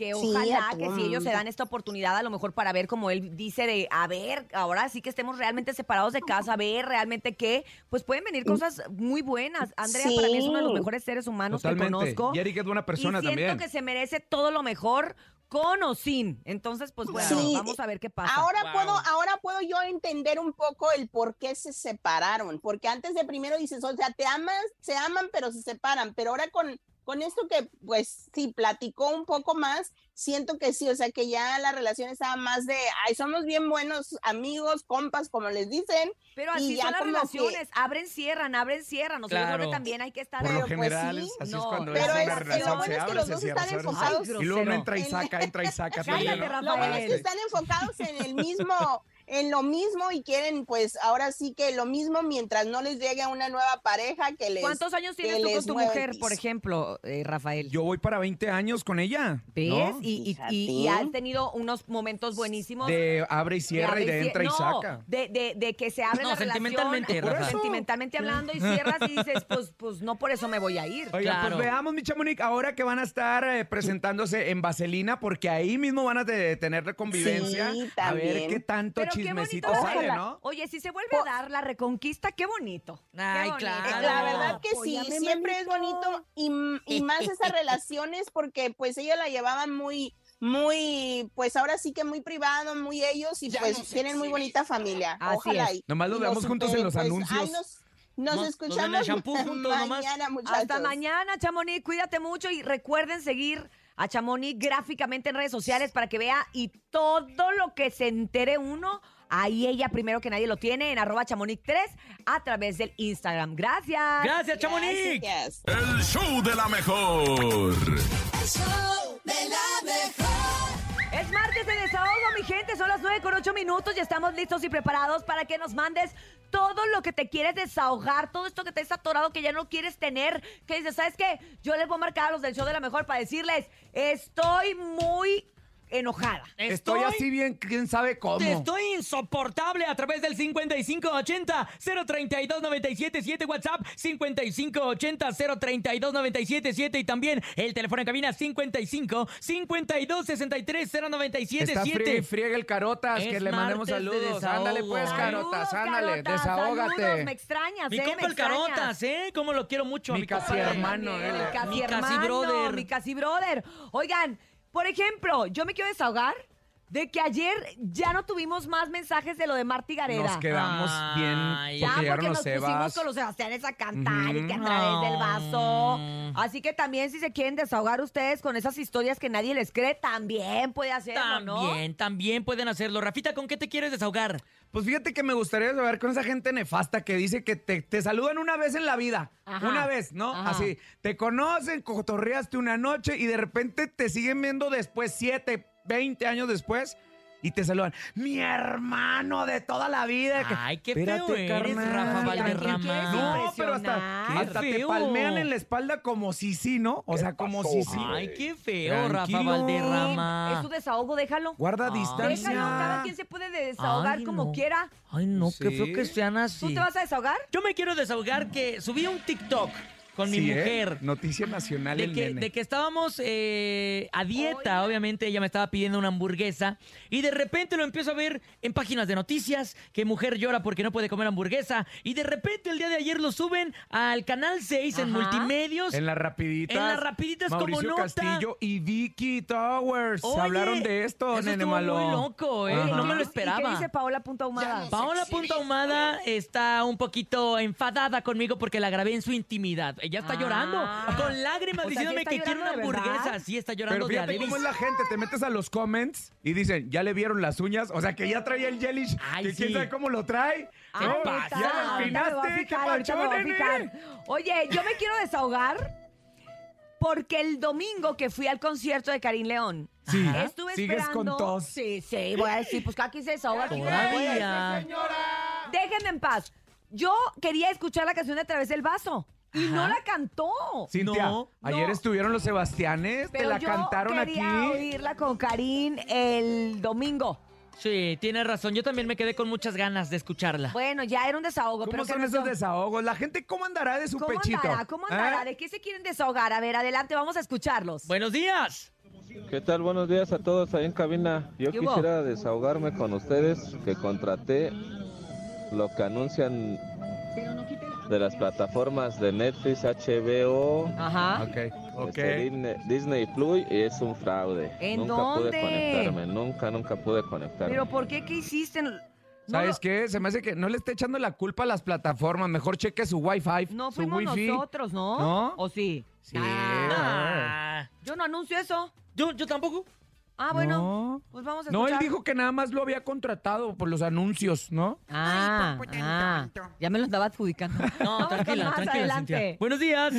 Que Sí, ojalá a que si ellos se dan esta oportunidad, a lo mejor para ver, como él dice, de a ver, ahora sí que estemos realmente separados de casa, ver realmente que, pues pueden venir cosas muy buenas. Andrea para mí es uno de los Sí. mejores seres humanos que conozco. Y Eric es buena persona y siento también. que se merece todo lo mejor con o sin. Entonces, pues bueno, Sí. vamos a ver qué pasa. Ahora Wow. puedo, ahora puedo yo entender un poco el por qué se separaron, porque antes de primero dices, o sea, te amas, se aman, pero se separan, pero ahora con, con esto que, pues, sí, platicó un poco más, siento que sí, o sea, que ya la relación estaba más de, ay, somos bien buenos amigos, compas, como les dicen, Pero y así ya son las como que- relaciones, abren, cierran, abren, cierran. O sea, yo creo Claro. que también hay que estar... Por lo pues, general, sí. es- así No, es cuando pero es una relación, bueno se es que abre, los dos cierra, están abre. enfocados. Y luego entra y saca, entra y saca. <laughs> Cállate. Lo bueno es que Sí. están enfocados en el mismo, en lo mismo y quieren, pues, ahora sí que lo mismo mientras no les llegue a una nueva pareja que les. ¿Cuántos años tienes tú con tu mujer, por ejemplo, eh, Rafael? Yo voy para 20 años con ella. ¿Ves? ¿no? Y, y- Fíjate. y- y has tenido unos momentos buenísimos. De abre y de cierra y de entra y saca. De, de- de que se abre No, la sentimentalmente, relación, <laughs> Rafa. sentimentalmente hablando y cierras y dices, pues, pues no por eso me voy a ir. Oiga, Claro. pues veamos, mi chamonix, ahora que van a estar eh, presentándose en Vaselina, porque ahí mismo van a te- tener la convivencia. Sí, a ver qué tanto Pero chismecito bonito. sale, Ojalá. ¿no? Oye, si se vuelve a dar la reconquista, qué bonito. Qué Ay, bonito. claro. La verdad que sí, siempre es bonito y, y más esas relaciones porque pues ella la llevaban muy, muy, pues ahora sí que muy privado, muy ellos y pues tienen muy bonita familia. Así Ojalá. y- Nomás los y veamos juntos en los pues, anuncios. nos, escuchamos juntos <laughs> mañana. Hasta mañana, Chamonix. Cuídate mucho y recuerden seguir a Chamonix gráficamente en redes sociales para que vea y todo lo que se entere uno. Ahí ella primero que nadie lo tiene en arroba chamonix 3 a través del Instagram. Gracias. Gracias, Chamonix. Gracias. El show de la mejor. El show gente. Son las 9 con 8 minutos y estamos listos y preparados para que nos mandes todo lo que te quieres desahogar, todo esto que te has atorado que ya no quieres tener. Que dices, ¿sabes qué? Yo les voy a marcar a los del show de la mejor para decirles, estoy muy enojada. Estoy así bien, quién sabe cómo. Estoy insoportable a través del 5580-032-977 WhatsApp 5580-032-977 y también el teléfono en cabina 55 52 63 097 Está frío y friega el carotas, que le mandemos martes de saludos. Ándale pues, carotas, Saludos, ándale, Carotas, desahógate. saludos, me extrañas, Mi eh, compa el. Carotas, ¿eh? Cómo lo quiero mucho. a Mi mi casi hermano, casi Mi casi hermano, brother. Mi casi brother. Oigan, por ejemplo, yo me quiero desahogar de que ayer ya no tuvimos más mensajes de lo de Marty Gareda. Nos quedamos bien. Ya, porque nos los pusimos Sebas. con los Sebastianes a cantar y que a través del vaso. Así que también si se quieren desahogar ustedes con esas historias que nadie les cree, también puede hacerlo, ¿no? También, también pueden hacerlo. Rafita, ¿con qué te quieres desahogar? Pues fíjate que me gustaría saber con esa gente nefasta que dice que te, te saludan una vez en la vida. Ajá. Una vez, ¿no? Ajá. Así, te conocen, cotorreaste una noche y de repente te siguen viendo después, 7, 20 años después. Y te saludan, mi hermano de toda la vida. que- Ay, qué Espérate, feo eres. Rafa Valderrama. No, pero hasta, te palmean en la espalda como si sí, ¿no? O sea, como si sí. Ay, qué feo, Rafa Tranquilo. Valderrama. Es tu desahogo, déjalo. Guarda Ay, distancia. Déjalo, cada quien se puede desahogar Ay, como no. quiera. Ay, no, qué feo que sean así. ¿Tú te vas a desahogar? Yo me quiero desahogar que subí un TikTok con mi ¿eh? mujer. Noticia nacional De el que, nene. de que estábamos eh, a dieta, obviamente ella me estaba pidiendo una hamburguesa y de repente lo empiezo a ver en páginas de noticias, que mujer llora porque no puede comer hamburguesa y de repente el día de ayer lo suben al canal 6 en multimedios. En las rapiditas. En las rapiditas como Mauricio nota. Castillo y Vicky Towers. Oye, hablaron de esto, eso nene malo. muy loco, ¿eh? Ajá. No me lo ¿Y qué esperaba. dice Paola Punta Ahumada? Paola Punta Ahumada está un poquito enfadada conmigo porque la grabé en su intimidad. Ella está Ah. llorando, con lágrimas, O sea, ¿sí diciéndome está que quiere una llorando de verdad? hamburguesa. Sí, está llorando Pero de fíjate cómo es la gente. Te metes a los comments y dicen, ¿ya le vieron las uñas? O sea, que ya traía el. Ay, que quién sabe cómo lo trae. Ay, No, neta, Ya ahorita lo me voy a empinaste. ¿Qué fijar, ahorita me voy a pacho, fijar. nene? Oye, yo me quiero desahogar porque el domingo que fui al concierto de Karim León, Sí. estuve ¿Sigues esperando... con tos? Sí, sí, voy a decir, pues cada quien se desahoga. ¿quién Todavía. Déjenme en paz. Yo quería escuchar la canción de A través del vaso y no la cantó. Cintia, No, ayer no. estuvieron los Sebastianes. Pero te la yo cantaron quería aquí. oírla con Karim el domingo. Sí, tienes razón. Yo también me quedé con muchas ganas de escucharla. Bueno, ya era un desahogo. ¿Cómo pero son ¿qué esos desahogos? La gente, ¿cómo andará de su ¿Cómo pechito? andará? ¿Cómo andará? ¿Eh? ¿De qué se quieren desahogar? A ver, adelante, vamos a escucharlos. Buenos días. ¿Qué tal? Buenos días a todos ahí en cabina. Yo ¿Qué hubo? quisiera desahogarme con ustedes que contraté lo que anuncian de las plataformas de Netflix, HBO, Ajá. Ok, ok. este, Disney, Disney Plus y es un fraude. ¿En nunca dónde? pude conectarme, nunca, nunca pude conectarme. ¿Pero por qué? ¿Qué hiciste? No, ¿Sabes lo- qué? Se me hace que no le esté echando la culpa a las plataformas. Mejor cheque su Wi-Fi. No su fuimos Wi-Fi. nosotros, ¿no? ¿No? ¿O sí? Sí. Ah, Yo no anuncio eso. yo, yo tampoco. Ah, bueno. No. Pues vamos a No, él escuchar. dijo que nada más lo había contratado por los anuncios, ¿no? Ah, ah, ya me lo andaba adjudicando. <laughs> No, Vamos con tranquila, más, tranquila, adelante. Cintia. Buenos días.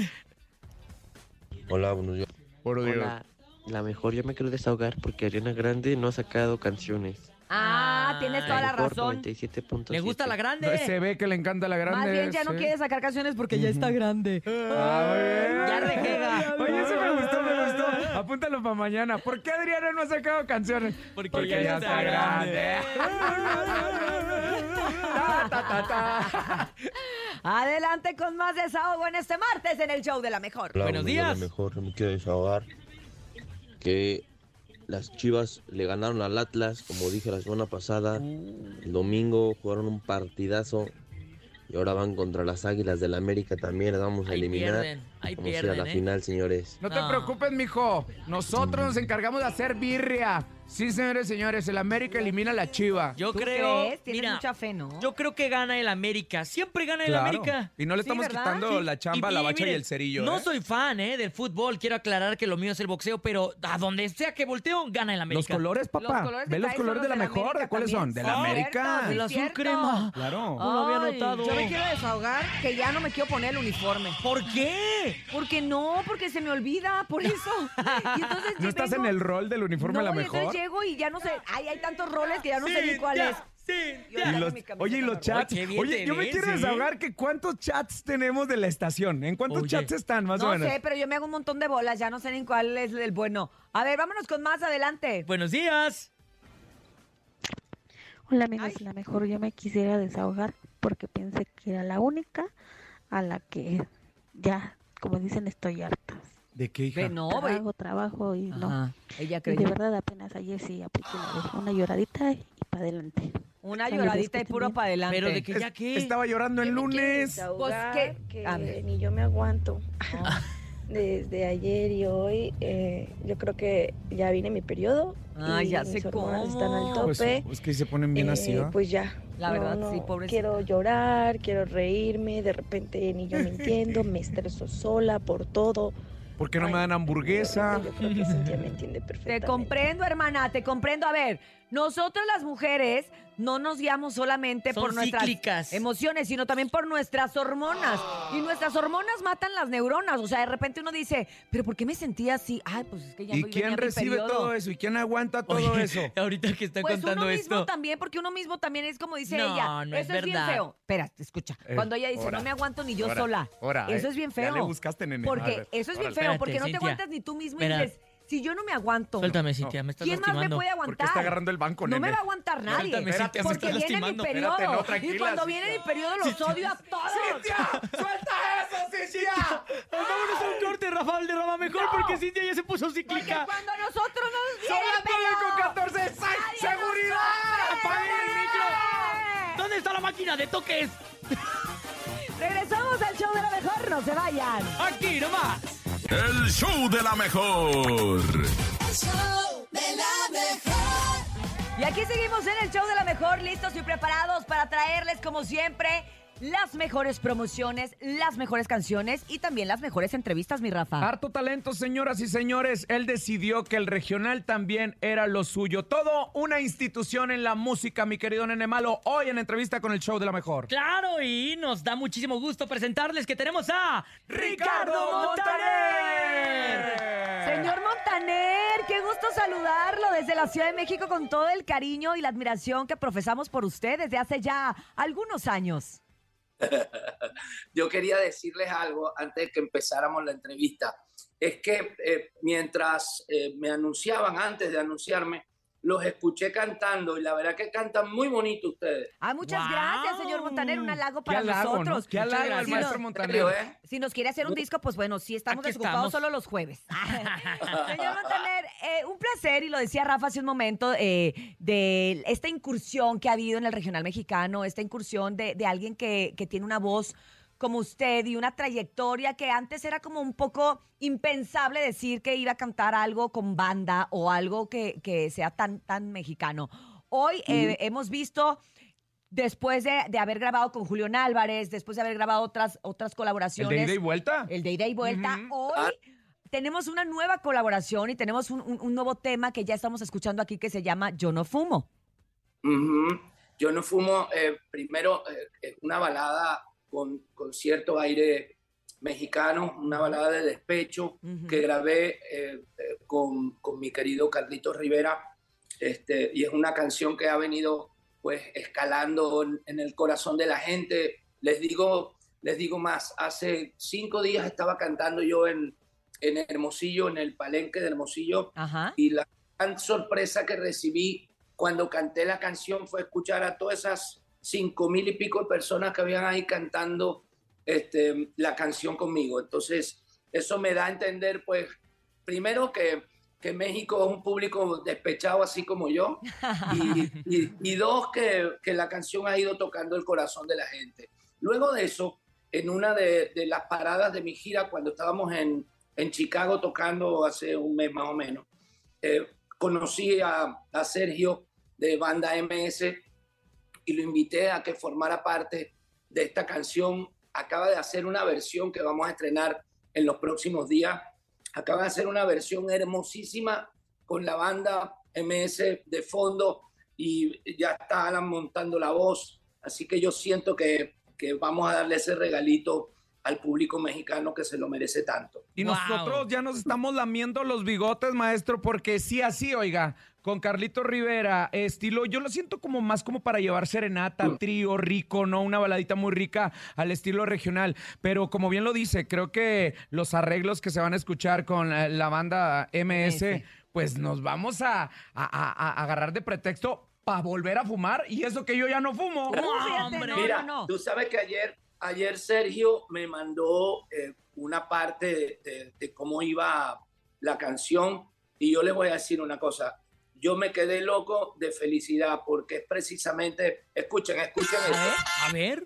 Hola, buenos días. Por Dios. Hola, la mejor yo me quiero desahogar porque Ariana Grande no ha sacado canciones. Ah, tienes toda la razón. 97.7. ¿Le gusta la No, grande? Se ve que le encanta la grande. Más bien ya no sí. quiere sacar canciones porque ya está grande. Ah. Ya rejega. Oye, eso me gustó, me gustó. Apúntalo para mañana. ¿Por qué Adriana no ha sacado canciones? Porque ya está grande. Ta, ta, ta, ta. Adelante con más desahogo en este martes en el show de la mejor. Hola, Buenos días. días. mejor me quiero desahogar que las Chivas le ganaron al Atlas, como dije la semana pasada. El domingo jugaron un partidazo y ahora van contra las Águilas del América también. Las vamos a Ahí eliminar. pierden, ahí Vamos a ir a la ¿eh? final, señores. No te No. preocupes, mijo. Nosotros nos encargamos de hacer birria. Sí, señores, señores. El América elimina a la chiva. Yo ¿Tú creo. crees? Tienes Mira, mucha fe, ¿no? yo creo que gana el América. Siempre gana el Claro. América. Y no le Sí, estamos ¿verdad? quitando Sí. la chamba a Y- la y bacha y miren, el cerillo. No ¿eh? soy fan ¿eh? del fútbol. Quiero aclarar que lo mío es el boxeo, pero a donde sea que volteo, gana el Los América. colores, papá. Los colores que Ve los traes colores de la los de la mejor. América ¿De cuáles son? De la. América. Cierto, El azul cierto. crema. Claro. No lo había Ay, notado. Yo me quiero desahogar que ya no me quiero poner el uniforme. ¿Por qué? qué? Porque no, porque se me olvida, por eso. <laughs> Y entonces ¿No estás vengo- en el rol del uniforme no, la y mejor? entonces llego y ya no sé. Ay, hay tantos roles que ya no sé ni cuál es. Y los- oye, y los chats. Oye, yo me quiero ¿eh? desahogar que cuántos chats tenemos de la estación. ¿En cuántos Oye. chats están, más o No menos? sé, pero yo me hago un montón de bolas, ya no sé ni cuál es el bueno. A ver, vámonos con más adelante. Buenos días. Hola amigos, de la mejor yo me quisiera desahogar porque pensé que era la única a la que ya, como dicen, estoy harta. ¿De qué, hija? No. Trabajo, trabajo y no. Ajá, ella Y de creyó. verdad apenas ayer sí apliqué una lloradita y para adelante. Una lloradita y puro para adelante. Pero de que ya Es- qué. Estaba llorando el lunes. Pues que, que a ver. ni yo me aguanto. <laughs> Desde ayer y hoy, eh, yo creo que ya vine mi periodo. Ay, y ya mis sé cómo. están al Pues, tope. pues que se ponen bien así, Eh, ¿va? Pues ya. La No, verdad, no, sí, pobrecita. Quiero llorar, quiero reírme, de repente ni yo <laughs> me entiendo, me estreso sola por todo. ¿Por qué no me dan hamburguesa? Yo creo que Cintia me entiende Te perfectamente. comprendo, hermana, te comprendo. A ver, nosotras las mujeres no nos guiamos solamente Son por nuestras cíclicas. emociones, sino también por nuestras hormonas. Y nuestras hormonas matan las neuronas. O sea, de repente uno dice, ¿pero por qué me sentía así? Ay, pues es que ya ¿Y voy- quién mi recibe todo eso? ¿Y quién aguanta todo Oye, eso? <laughs> Ahorita que está Pues contando uno mismo esto. también, porque uno mismo también es como dice No, ella. no eso es, bien verdad. feo. Espera, escucha. Eh, Cuando ella dice, ora, no me aguanto ni yo ora, sola. ora, eso eh. es bien Ya feo. le buscaste, nene. Porque ver, eso es bien feo, porque no te Cintia. aguantas ni tú mismo y dices, si yo no me aguanto. Suéltame, Cintia, me estás ¿Quién más me lastimando. puede aguantar? Porque está agarrando el banco, No nene. me va a aguantar nadie. Suéltame, Cintia, me porque estás viene mi periodo. Espérate, no, y tranquila, cuando Cintia. viene mi periodo los odio a todos. ¡Suelta eso, Cintia! Vámonos a un corte, Rafael de Rama mejor, porque Cintia ya se puso Porque cíclica. cuando nosotros nos ¡Son viene las nueve con 14! Nadie nos ¡Seguridad! ¡Apaguen el micro! ¿Dónde está la máquina de toques? Regresamos al show de la mejor, no se vayan. Aquí nomás. El show de la mejor. El show de la mejor. Y aquí seguimos en el show de la mejor, listos y preparados para traerles, como siempre, las mejores promociones, las mejores canciones y también las mejores entrevistas, mi Rafa. Harto talento, señoras y señores. Él decidió que el regional también era lo suyo. Todo una institución en la música, mi querido Nene Malo. Hoy en entrevista con el show de la mejor. Claro, y nos da muchísimo gusto presentarles que tenemos a ¡Ricardo Montaner! Señor Montaner, qué gusto saludarlo desde la Ciudad de México con todo el cariño y la admiración que profesamos por usted desde hace ya algunos años. <laughs> Yo quería decirles algo antes de que empezáramos la entrevista. Es que eh, mientras eh, me anunciaban, antes de anunciarme, los escuché cantando y la verdad que cantan muy bonito ustedes. Ah, muchas gracias, señor Montaner. Un halago para halago, ¿no? nosotros. Qué halago Muchas al Si maestro nos- ¿eh? Si nos quiere hacer un disco, pues bueno, sí estamos Aquí desocupados estamos. solo los jueves. <laughs> Señor Montaner, eh, un placer, y lo decía Rafa hace un momento, eh, de esta incursión que ha habido en el regional mexicano, esta incursión de, de alguien que, que tiene una voz como usted y una trayectoria que antes era como un poco impensable decir que iba a cantar algo con banda o algo que, que sea tan, tan mexicano. Hoy eh, hemos visto después de, de haber grabado con Julián Álvarez, después de haber grabado otras, otras ¿El colaboraciones. de ida y vuelta? El de ida y vuelta. Hoy tenemos una nueva colaboración y tenemos un, un- un nuevo tema que ya estamos escuchando aquí que se llama Yo no fumo. Yo no fumo, eh, primero, eh, una balada con, con cierto aire mexicano, una balada de despecho que grabé eh, eh, con, con mi querido Carlitos Rivera. Este, y es una canción que ha venido pues escalando en, en el corazón de la gente. Les digo, les digo más, hace cinco días estaba cantando yo en, en Hermosillo, en el palenque de Hermosillo, Ajá. y la gran sorpresa que recibí cuando canté la canción fue escuchar a todas esas cinco mil y pico de personas que habían ahí cantando este, la canción conmigo. Entonces, eso me da a entender, pues, primero que, que México es un público despechado así como yo, y, y- dos, que, que la canción ha ido tocando el corazón de la gente. Luego de eso, en una de, de las paradas de mi gira, cuando estábamos en, en Chicago tocando hace un mes más o menos, eh, conocí a, a Sergio de Banda MS y lo invité a que formara parte de esta canción. Acaba de hacer una versión que vamos a estrenar en los próximos días. Acaba de hacer una versión hermosísima con la banda MS de fondo y ya está Alan montando la voz. Así que yo siento que, que vamos a darle ese regalito al público mexicano que se lo merece tanto. Y nosotros ya nos estamos lamiendo los bigotes, maestro, porque sí, así, oiga, con Carlito Rivera, estilo, yo lo siento como más como para llevar serenata, trío rico, ¿no? Una baladita muy rica al estilo regional. Pero como bien lo dice, creo que los arreglos que se van a escuchar con eh, la banda MS, pues nos vamos a, a- a- a agarrar de pretexto para volver a fumar. Y eso que yo ya no fumo. Mira, tú sabes que ayer, ayer Sergio me mandó eh, una parte de, de- de cómo iba la canción y yo le voy a decir una cosa. Yo me quedé loco de felicidad porque es precisamente, escuchen, escuchen esto. A ver.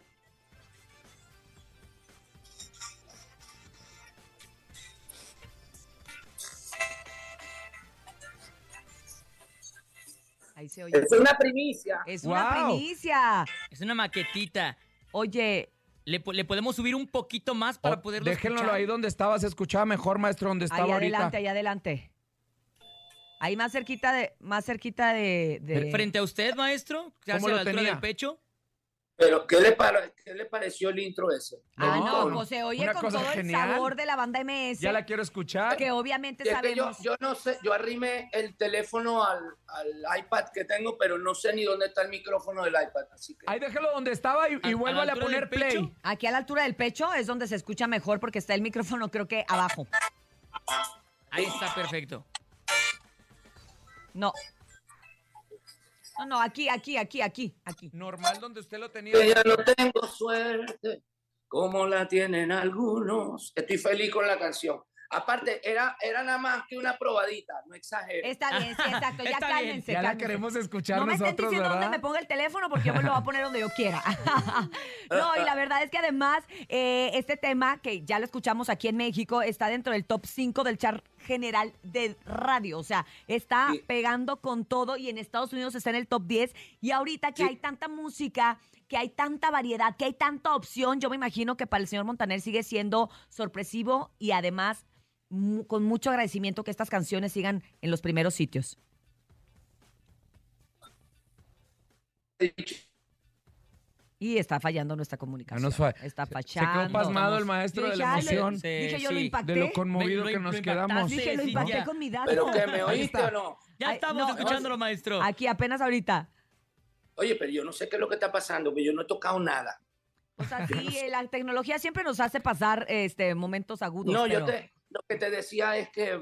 Ahí se oye. Es una primicia. Es una primicia. Es una maquetita. Oye. ¿Le, le podemos subir un poquito más para poderlo Déjenlo escuchar? ahí donde estaba, se escuchaba mejor, maestro, donde estaba Ahí ahorita. adelante, ahí adelante. Ahí más cerquita de, más cerquita de, de- Frente a usted, maestro, ¿Cómo lo la altura tenía? del pecho. Pero, ¿qué le, pare- qué le pareció el intro ese? ¿Le Ah, no, pues se oye Una con todo genial. el sabor de la banda MS. Ya la quiero escuchar. Que obviamente es que yo, sabemos. yo no sé, yo arrimé el teléfono al, al iPad que tengo, pero no sé ni dónde está el micrófono del iPad, así que... Ahí déjelo donde estaba y, y vuélvale a poner play. Aquí a la altura del pecho es donde se escucha mejor porque está el micrófono, creo que abajo. Ahí está perfecto. No. No, no, aquí, aquí, aquí, aquí, aquí. Normal donde usted lo tenía. Que ya no tengo suerte como la tienen algunos. Estoy feliz con la canción. Aparte, era, era nada más que una probadita, no exagero. Está bien, sí, exacto. Ya <laughs> Está bien. cálmense. Ya la queremos escuchar no me estén nosotros, diciendo ¿verdad? dónde me ponga el teléfono porque yo me lo voy a poner donde yo quiera. <laughs> no, y la verdad es que además eh, este tema, que ya lo escuchamos aquí en México, está dentro del top 5 del chart general de radio. O sea, está pegando con todo y en Estados Unidos está en el top 10. Y ahorita que hay tanta música, que hay tanta variedad, que hay tanta opción, yo me imagino que para el señor Montaner sigue siendo sorpresivo y además con mucho agradecimiento que estas canciones sigan en los primeros sitios. Y está fallando nuestra comunicación. nos fa- Está Se fallando. quedó pasmado el maestro de dije, la "Ay, lo- emoción. dije, yo lo impacté. De lo conmovido Lo- que nos quedamos. Dije, lo impacté con mi dato. ¿Pero que me oíste o no? Ya estamos no, escuchándolo, maestro. Aquí apenas ahorita. Oye, pero yo no sé qué es lo que está pasando, pero yo no he tocado nada. O sea, sí, eh, la tecnología siempre nos hace pasar este momentos agudos. No, yo te, lo que te decía es que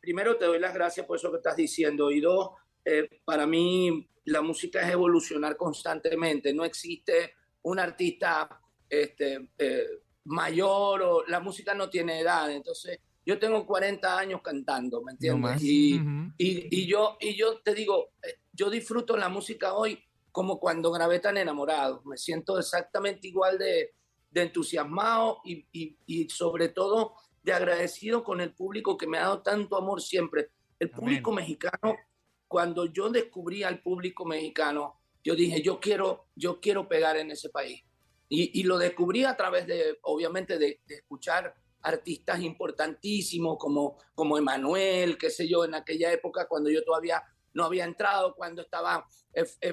primero te doy las gracias por eso que estás diciendo y dos, eh, para mí la música es evolucionar constantemente, no existe un artista este, eh, mayor o la música no tiene edad, entonces yo tengo 40 años cantando, ¿me entiendes? más. y, Ujú. y, y yo, y yo te digo, eh, yo disfruto la música hoy como cuando grabé tan enamorado, me siento exactamente igual de, de entusiasmado y, y- y sobre todo de agradecido con el público que me ha dado tanto amor siempre. El público mexicano, cuando yo descubrí al público mexicano, yo dije, yo quiero, yo quiero pegar en ese país. Y, y lo descubrí a través de, obviamente, de, de escuchar artistas importantísimos como, como Emanuel, qué sé yo, en aquella época cuando yo todavía no había entrado, cuando estaba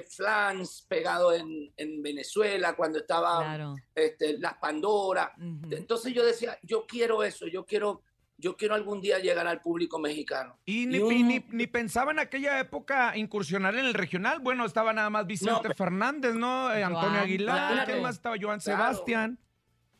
Flans pegado en, en Venezuela, cuando estaba Claro. este, Las Pandora. Entonces yo decía, yo quiero eso, yo quiero, yo quiero algún día llegar al público mexicano. Y ni, Y un- y ni- ni pensaba en aquella época incursionar en el regional. Bueno, estaba nada más Vicente pero- Fernández, ¿no? Eh, Antonio Aguilar, claro. ¿quién más estaba? Joan Claro. Sebastián.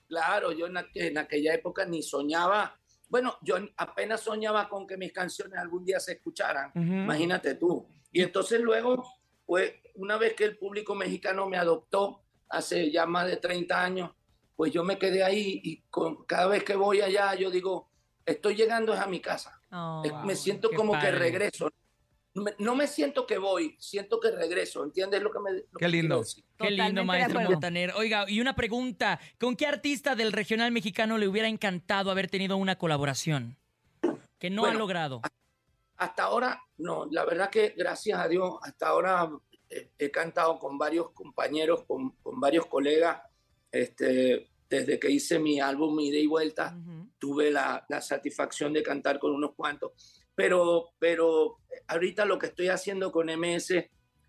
Claro, yo en, aqu- en aquella época ni soñaba, bueno, yo apenas soñaba con que mis canciones algún día se escucharan, Ujú. imagínate tú. Y entonces luego, pues una vez que el público mexicano me adoptó, hace ya más de 30 años, pues yo me quedé ahí y con, cada vez que voy allá yo digo, estoy llegando es a mi casa. Oh, me siento como padre. que regreso. Me- no me siento que voy, siento que regreso, ¿entiendes lo que me lo Qué lindo. decir? Qué lindo, maestro. Montaner. Oiga, y una pregunta. ¿Con qué artista del regional mexicano le hubiera encantado haber tenido una colaboración? Que no ha Bueno, logrado. Hasta ahora, no, la verdad que gracias a Dios, hasta ahora eh, he cantado con varios compañeros, con, con varios colegas, este, desde que hice mi álbum Ida y Vuelta, tuve la, la satisfacción de cantar con unos cuantos, pero, pero ahorita lo que estoy haciendo con MS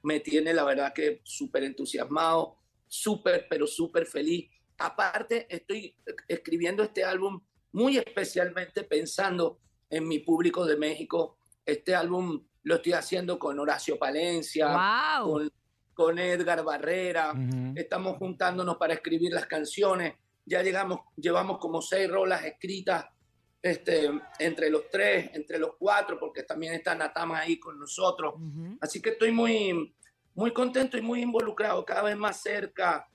me tiene la verdad que súper entusiasmado, súper, pero súper feliz. aparte estoy escribiendo este álbum muy especialmente pensando en mi público de México. Este álbum lo estoy haciendo con Horacio Palencia, con, con Edgar Barrera. Estamos juntándonos para escribir las canciones. Ya llegamos, llevamos como seis rolas escritas este, entre los tres, entre los cuatro, porque también está Natama ahí con nosotros. Así que estoy muy, muy contento y muy involucrado, cada vez más cerca,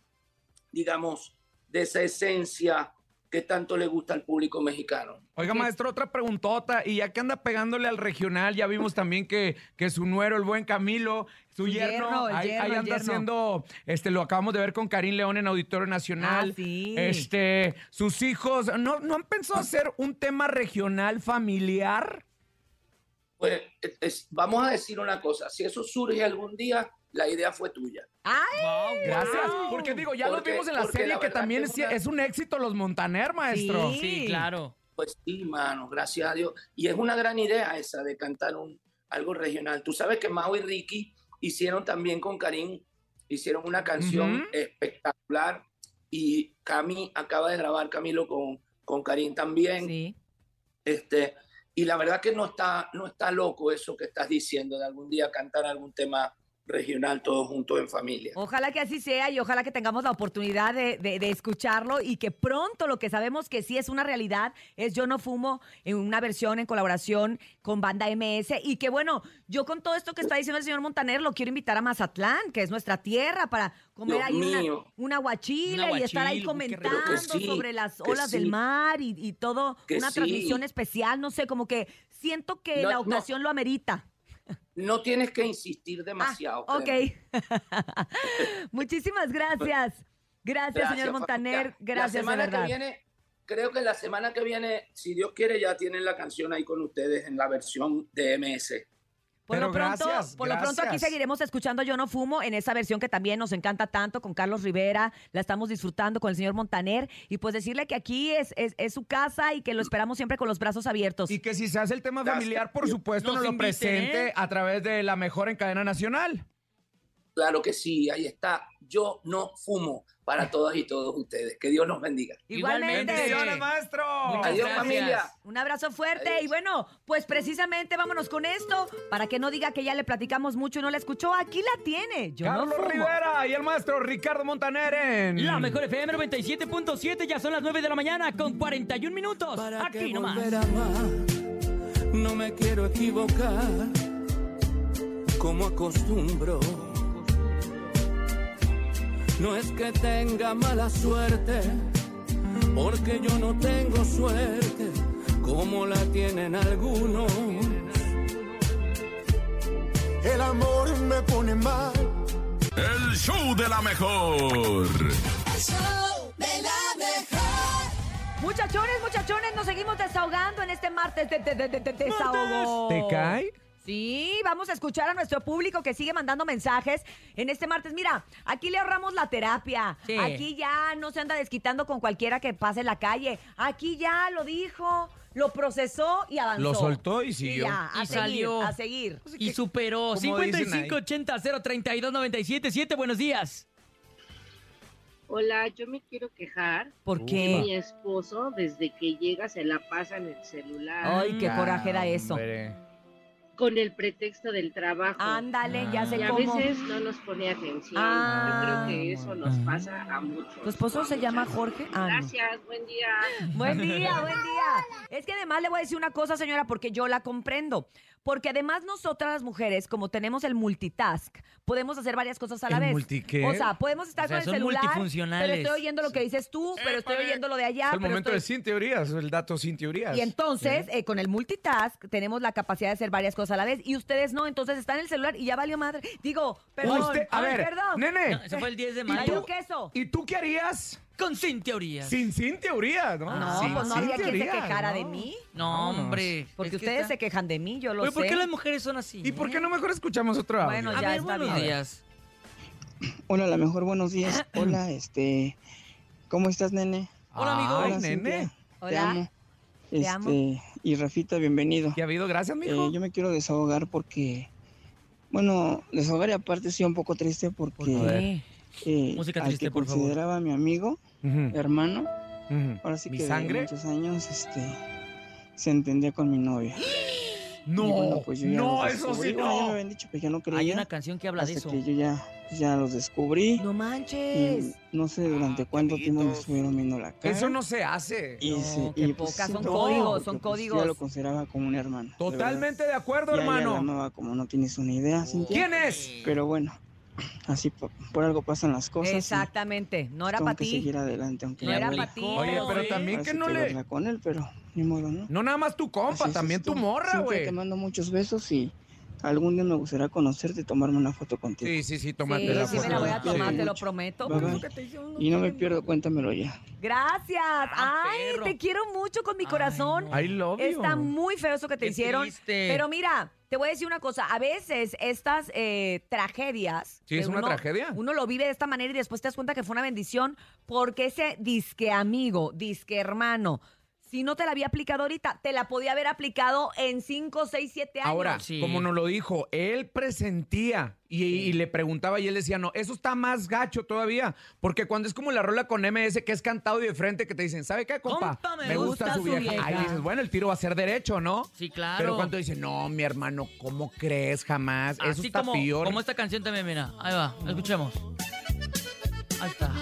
digamos, de esa esencia que tanto le gusta al público mexicano. Oiga, maestro, otra preguntota. Y ya que anda pegándole al regional, ya vimos también que, que su nuero, el buen Camilo, su, yerno, ahí, yerno, ahí el anda yerno. haciendo, este, lo acabamos de ver con Karim León en Auditorio Nacional. Ah, sí. Este, sus hijos, ¿no, ¿no han pensado hacer un tema regional familiar? Pues es- es- vamos a decir una cosa, si eso surge algún día, la idea fue tuya. ¡Ay! Gracias. Porque digo, ya lo vimos en la serie la que también que es, una- es un éxito los Montaner, maestro. Pues sí, mano, gracias a Dios. Y es una gran idea esa de cantar un, algo regional. Tú sabes que Mau y Ricky hicieron también con Karim, hicieron una canción espectacular y Cami acaba de grabar Camilo con, con Karim también. Este, y la verdad que no está, no está loco eso que estás diciendo de algún día cantar algún tema regional todos juntos en familia. Ojalá que así sea y ojalá que tengamos la oportunidad de, de- de escucharlo y que pronto lo que sabemos que sí es una realidad es Yo No Fumo en una versión en colaboración con Banda MS y que bueno, yo con todo esto que está diciendo el señor Montaner lo quiero invitar a Mazatlán, que es nuestra tierra, para comer Dios ahí una, mío. una guachila y estar ahí comentando sí, sobre las olas del mar y, y todo, Que una sí. transmisión especial, no sé, como que siento que No, la no. ocasión lo amerita. No tienes que insistir demasiado. Ok. créeme. <laughs> Muchísimas gracias. Gracias, señor Montaner. La Gracias, de semana verdad. que viene, creo que la semana que viene, si Dios quiere, ya tienen la canción ahí con ustedes en la versión de MS. Por, lo pronto, gracias, por lo pronto aquí seguiremos escuchando Yo No Fumo en esa versión que también nos encanta tanto con Carlos Rivera. La estamos disfrutando con el señor Montaner. Y pues decirle que aquí es, es, es su casa y que lo esperamos siempre con los brazos abiertos. Y que si se hace el tema familiar, por supuesto, nos, Nos lo inviten, presente ¿eh? a través de la mejor en cadena nacional. Claro que sí, ahí está. Yo no fumo para todas y todos ustedes. Que Dios nos bendiga. Igualmente. Bendiciones, maestro. Adiós, familia. Un abrazo fuerte y bueno, pues precisamente vámonos con esto para que no diga que ya le platicamos mucho y no la escuchó. Aquí la tiene. Yo no Carlos fumo. Rivera y el maestro Ricardo Montaner en... La mejor FM 97.7, ya son las 9 de la mañana con 41 minutos. Aquí nomás. volver a amar. No me quiero equivocar como acostumbro. No es que tenga mala suerte, porque yo no tengo suerte como la tienen algunos. El amor me pone mal. El show de la mejor. El show de la mejor. Muchachones, muchachones, nos seguimos desahogando en este martes de, de- de- de- de desahogo. ¿Te cae? Sí, vamos a escuchar a nuestro público que sigue mandando mensajes en este martes. Mira, aquí le ahorramos la terapia. Sí. Aquí ya no se anda desquitando con cualquiera que pase en la calle. Aquí ya lo dijo, lo procesó y avanzó. Lo soltó y siguió. ya, a Y seguir, salió. a seguir. Y superó. Como dicen ahí. 5580-032-977. Buenos días. Hola, yo me quiero quejar. ¿Por qué? Mi esposo, desde que llega, se la pasa en el celular. Ay, qué coraje da eso. Hombre. Con el pretexto del trabajo. Ándale, ya sé y a cómo. veces no nos pone atención. Ah. Yo creo que eso nos pasa a muchos. ¿Tu esposo se llama Jorge? Ah, no. Gracias, buen día. Buen día, buen día. Es que además le voy a decir una cosa, señora, porque yo la comprendo. Porque además nosotras las mujeres, como tenemos el multitask, podemos hacer varias cosas a la ¿El vez. multi qué? O sea, podemos estar O sea, con el son celular, pero multifuncionales. estoy oyendo lo que dices tú, pero estoy oyendo lo de allá. Es el pero momento estoy- de sin teorías, el dato sin teorías. Y entonces, eh, con el multitask, tenemos la capacidad de hacer varias cosas a la vez. Y ustedes no, entonces están en el celular y ya valió madre. Digo, perdón. Usted- a ay, ver, perdón. nene. No, eso fue el 10 de ¿Y mayo. tú queso? ¿Y tú qué harías? Con sin teorías. Sin sin teorías, ¿no? No, Sin- pues no sin habría quien se quejara ¿no? de mí. No, Vámonos. hombre. Porque es que ustedes está- se quejan de mí, yo lo Oye, sé. ¿por qué las mujeres son así? ¿Y por qué no mejor escuchamos otro audio? Bueno, A ya ver, está buenos bien. días. Hola, la mejor, buenos días. <coughs> Hola, este, ¿cómo estás, nene? Hola, amigo. Ay, Hola, nene. Cintia. Te Hola. amo. Te Este, amo. y Rafita, bienvenido. ¿Qué ha habido? Gracias, mijo. Eh, yo me quiero desahogar porque, bueno, desahogar y aparte estoy un poco triste porque A. eh, Música al triste, que por favor. consideraba mi amigo, hermano. Ujú. Ahora sí ¿Mi que de sangre? muchos años este, se entendía con mi novia. <gasps> No, bueno, pues yo ya no, eso sí Bueno, ya no. me habían dicho que yo no creía. Hay una canción que habla de eso. que yo ya, ya los descubrí. No manches. Y no sé durante cuánto tiempo me estuvieron viendo la cara. Eso no se hace. Y, se- qué y, pues, poca, son siento- códigos, son pues, códigos. Ya lo consideraba como un hermano. de Totalmente de acuerdo, verdad. Ya- ya hermano. la amaba como no tienes una idea. Cintia. ¿Quién es? Pero bueno, así por, por algo pasan las cosas. Exactamente. No era para que ti. seguir adelante, aunque No era para ti. Oye, pero también que no le- con él, pero ni modo, ¿no? No nada más tu compa, también tu morra, güey. Te mando muchos besos y algún día me gustaría conocerte y tomarme una foto contigo. Sí, sí, sí, tómate Sí, la sí foto. me la voy a tomar, te lo prometo. Bye, bye. Y no me pierdo, cuéntamelo ya. Gracias. Ay, perro. te quiero mucho con mi corazón. I love you. Está muy feo eso que te Qué hicieron. triste. Pero mira, te voy a decir una cosa. A veces estas eh, tragedias. Sí, es una uno- tragedia. Uno lo vive de esta manera y después te das cuenta que fue una bendición porque ese disque amigo, disque hermano. Si no te la había aplicado ahorita, te la podía haber aplicado en 5, 6, 7 años. Ahora, como nos lo dijo, él presentía y, y le preguntaba y él decía, no, eso está más gacho todavía, porque cuando es como la rola con MS que es cantado y de frente que te dicen, ¿sabe qué, compa? Compa, me gusta su su vieja. vieja. Ahí dices, bueno, el tiro va a ser derecho, ¿no? Sí, claro. Pero cuando dicen, no, mi hermano, ¿cómo crees? Jamás. eso Así está como, peor. como esta canción también, mira. Ahí va, escuchemos. Ahí está.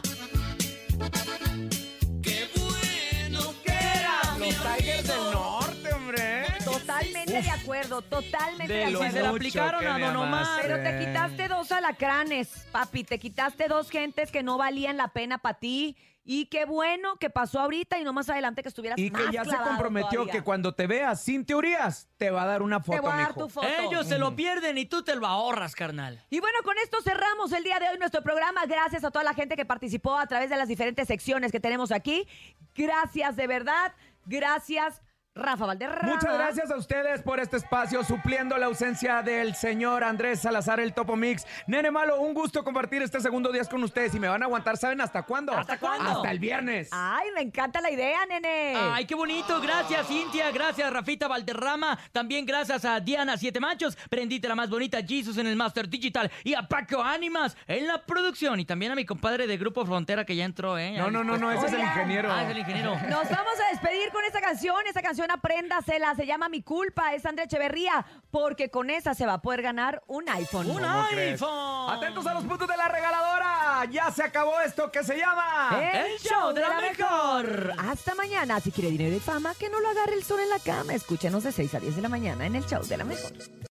Totalmente de acuerdo, totalmente de, De lo acuerdo. se la mucho aplicaron a Don Omar. Pero te quitaste dos alacranes, papi. Te quitaste dos gentes que no valían la pena para ti. Y qué bueno que pasó ahorita y no más adelante que estuvieras Y que más ya se comprometió todavía. que cuando te veas sin teorías, te va a dar una foto, voy a dar mijo. tu foto. Ellos se lo pierden y tú te lo ahorras, carnal. Y bueno, con esto cerramos el día de hoy nuestro programa. Gracias a toda la gente que participó a través de las diferentes secciones que tenemos aquí. Gracias de verdad. Gracias, Rafa Valderrama. Muchas gracias a ustedes por este espacio, supliendo la ausencia del señor Andrés Salazar, el Topo Mix. Nene Malo, un gusto compartir este segundo día con ustedes y me van a aguantar, ¿saben hasta cuándo? ¿Hasta cuándo? Hasta el viernes. Ay, me encanta la idea, nene. Ay, qué bonito. Gracias, Cintia. Gracias, Rafita Valderrama. También gracias a Diana Siete Machos, Prendita la más bonita, Jesus en el Master Digital y a Paco Ánimas en la producción. Y también a mi compadre de Grupo Frontera que ya entró, ¿eh? No, no, no, no, ese es el ingeniero. Ah, es el ingeniero. Nos vamos a despedir con esta canción. Esta canción apréndasela. Se llama Mi Culpa. Es André Echeverría. Porque con esa se va a poder ganar un iPhone. ¡Un iPhone! Atentos a los puntos de la regaladora. Ya se acabó esto que se llama. El show de la mejor. Hasta mañana. Si quiere dinero y fama, que no lo agarre el sol en la cama. Escúchenos de 6 a 10 de la mañana en el show de la mejor.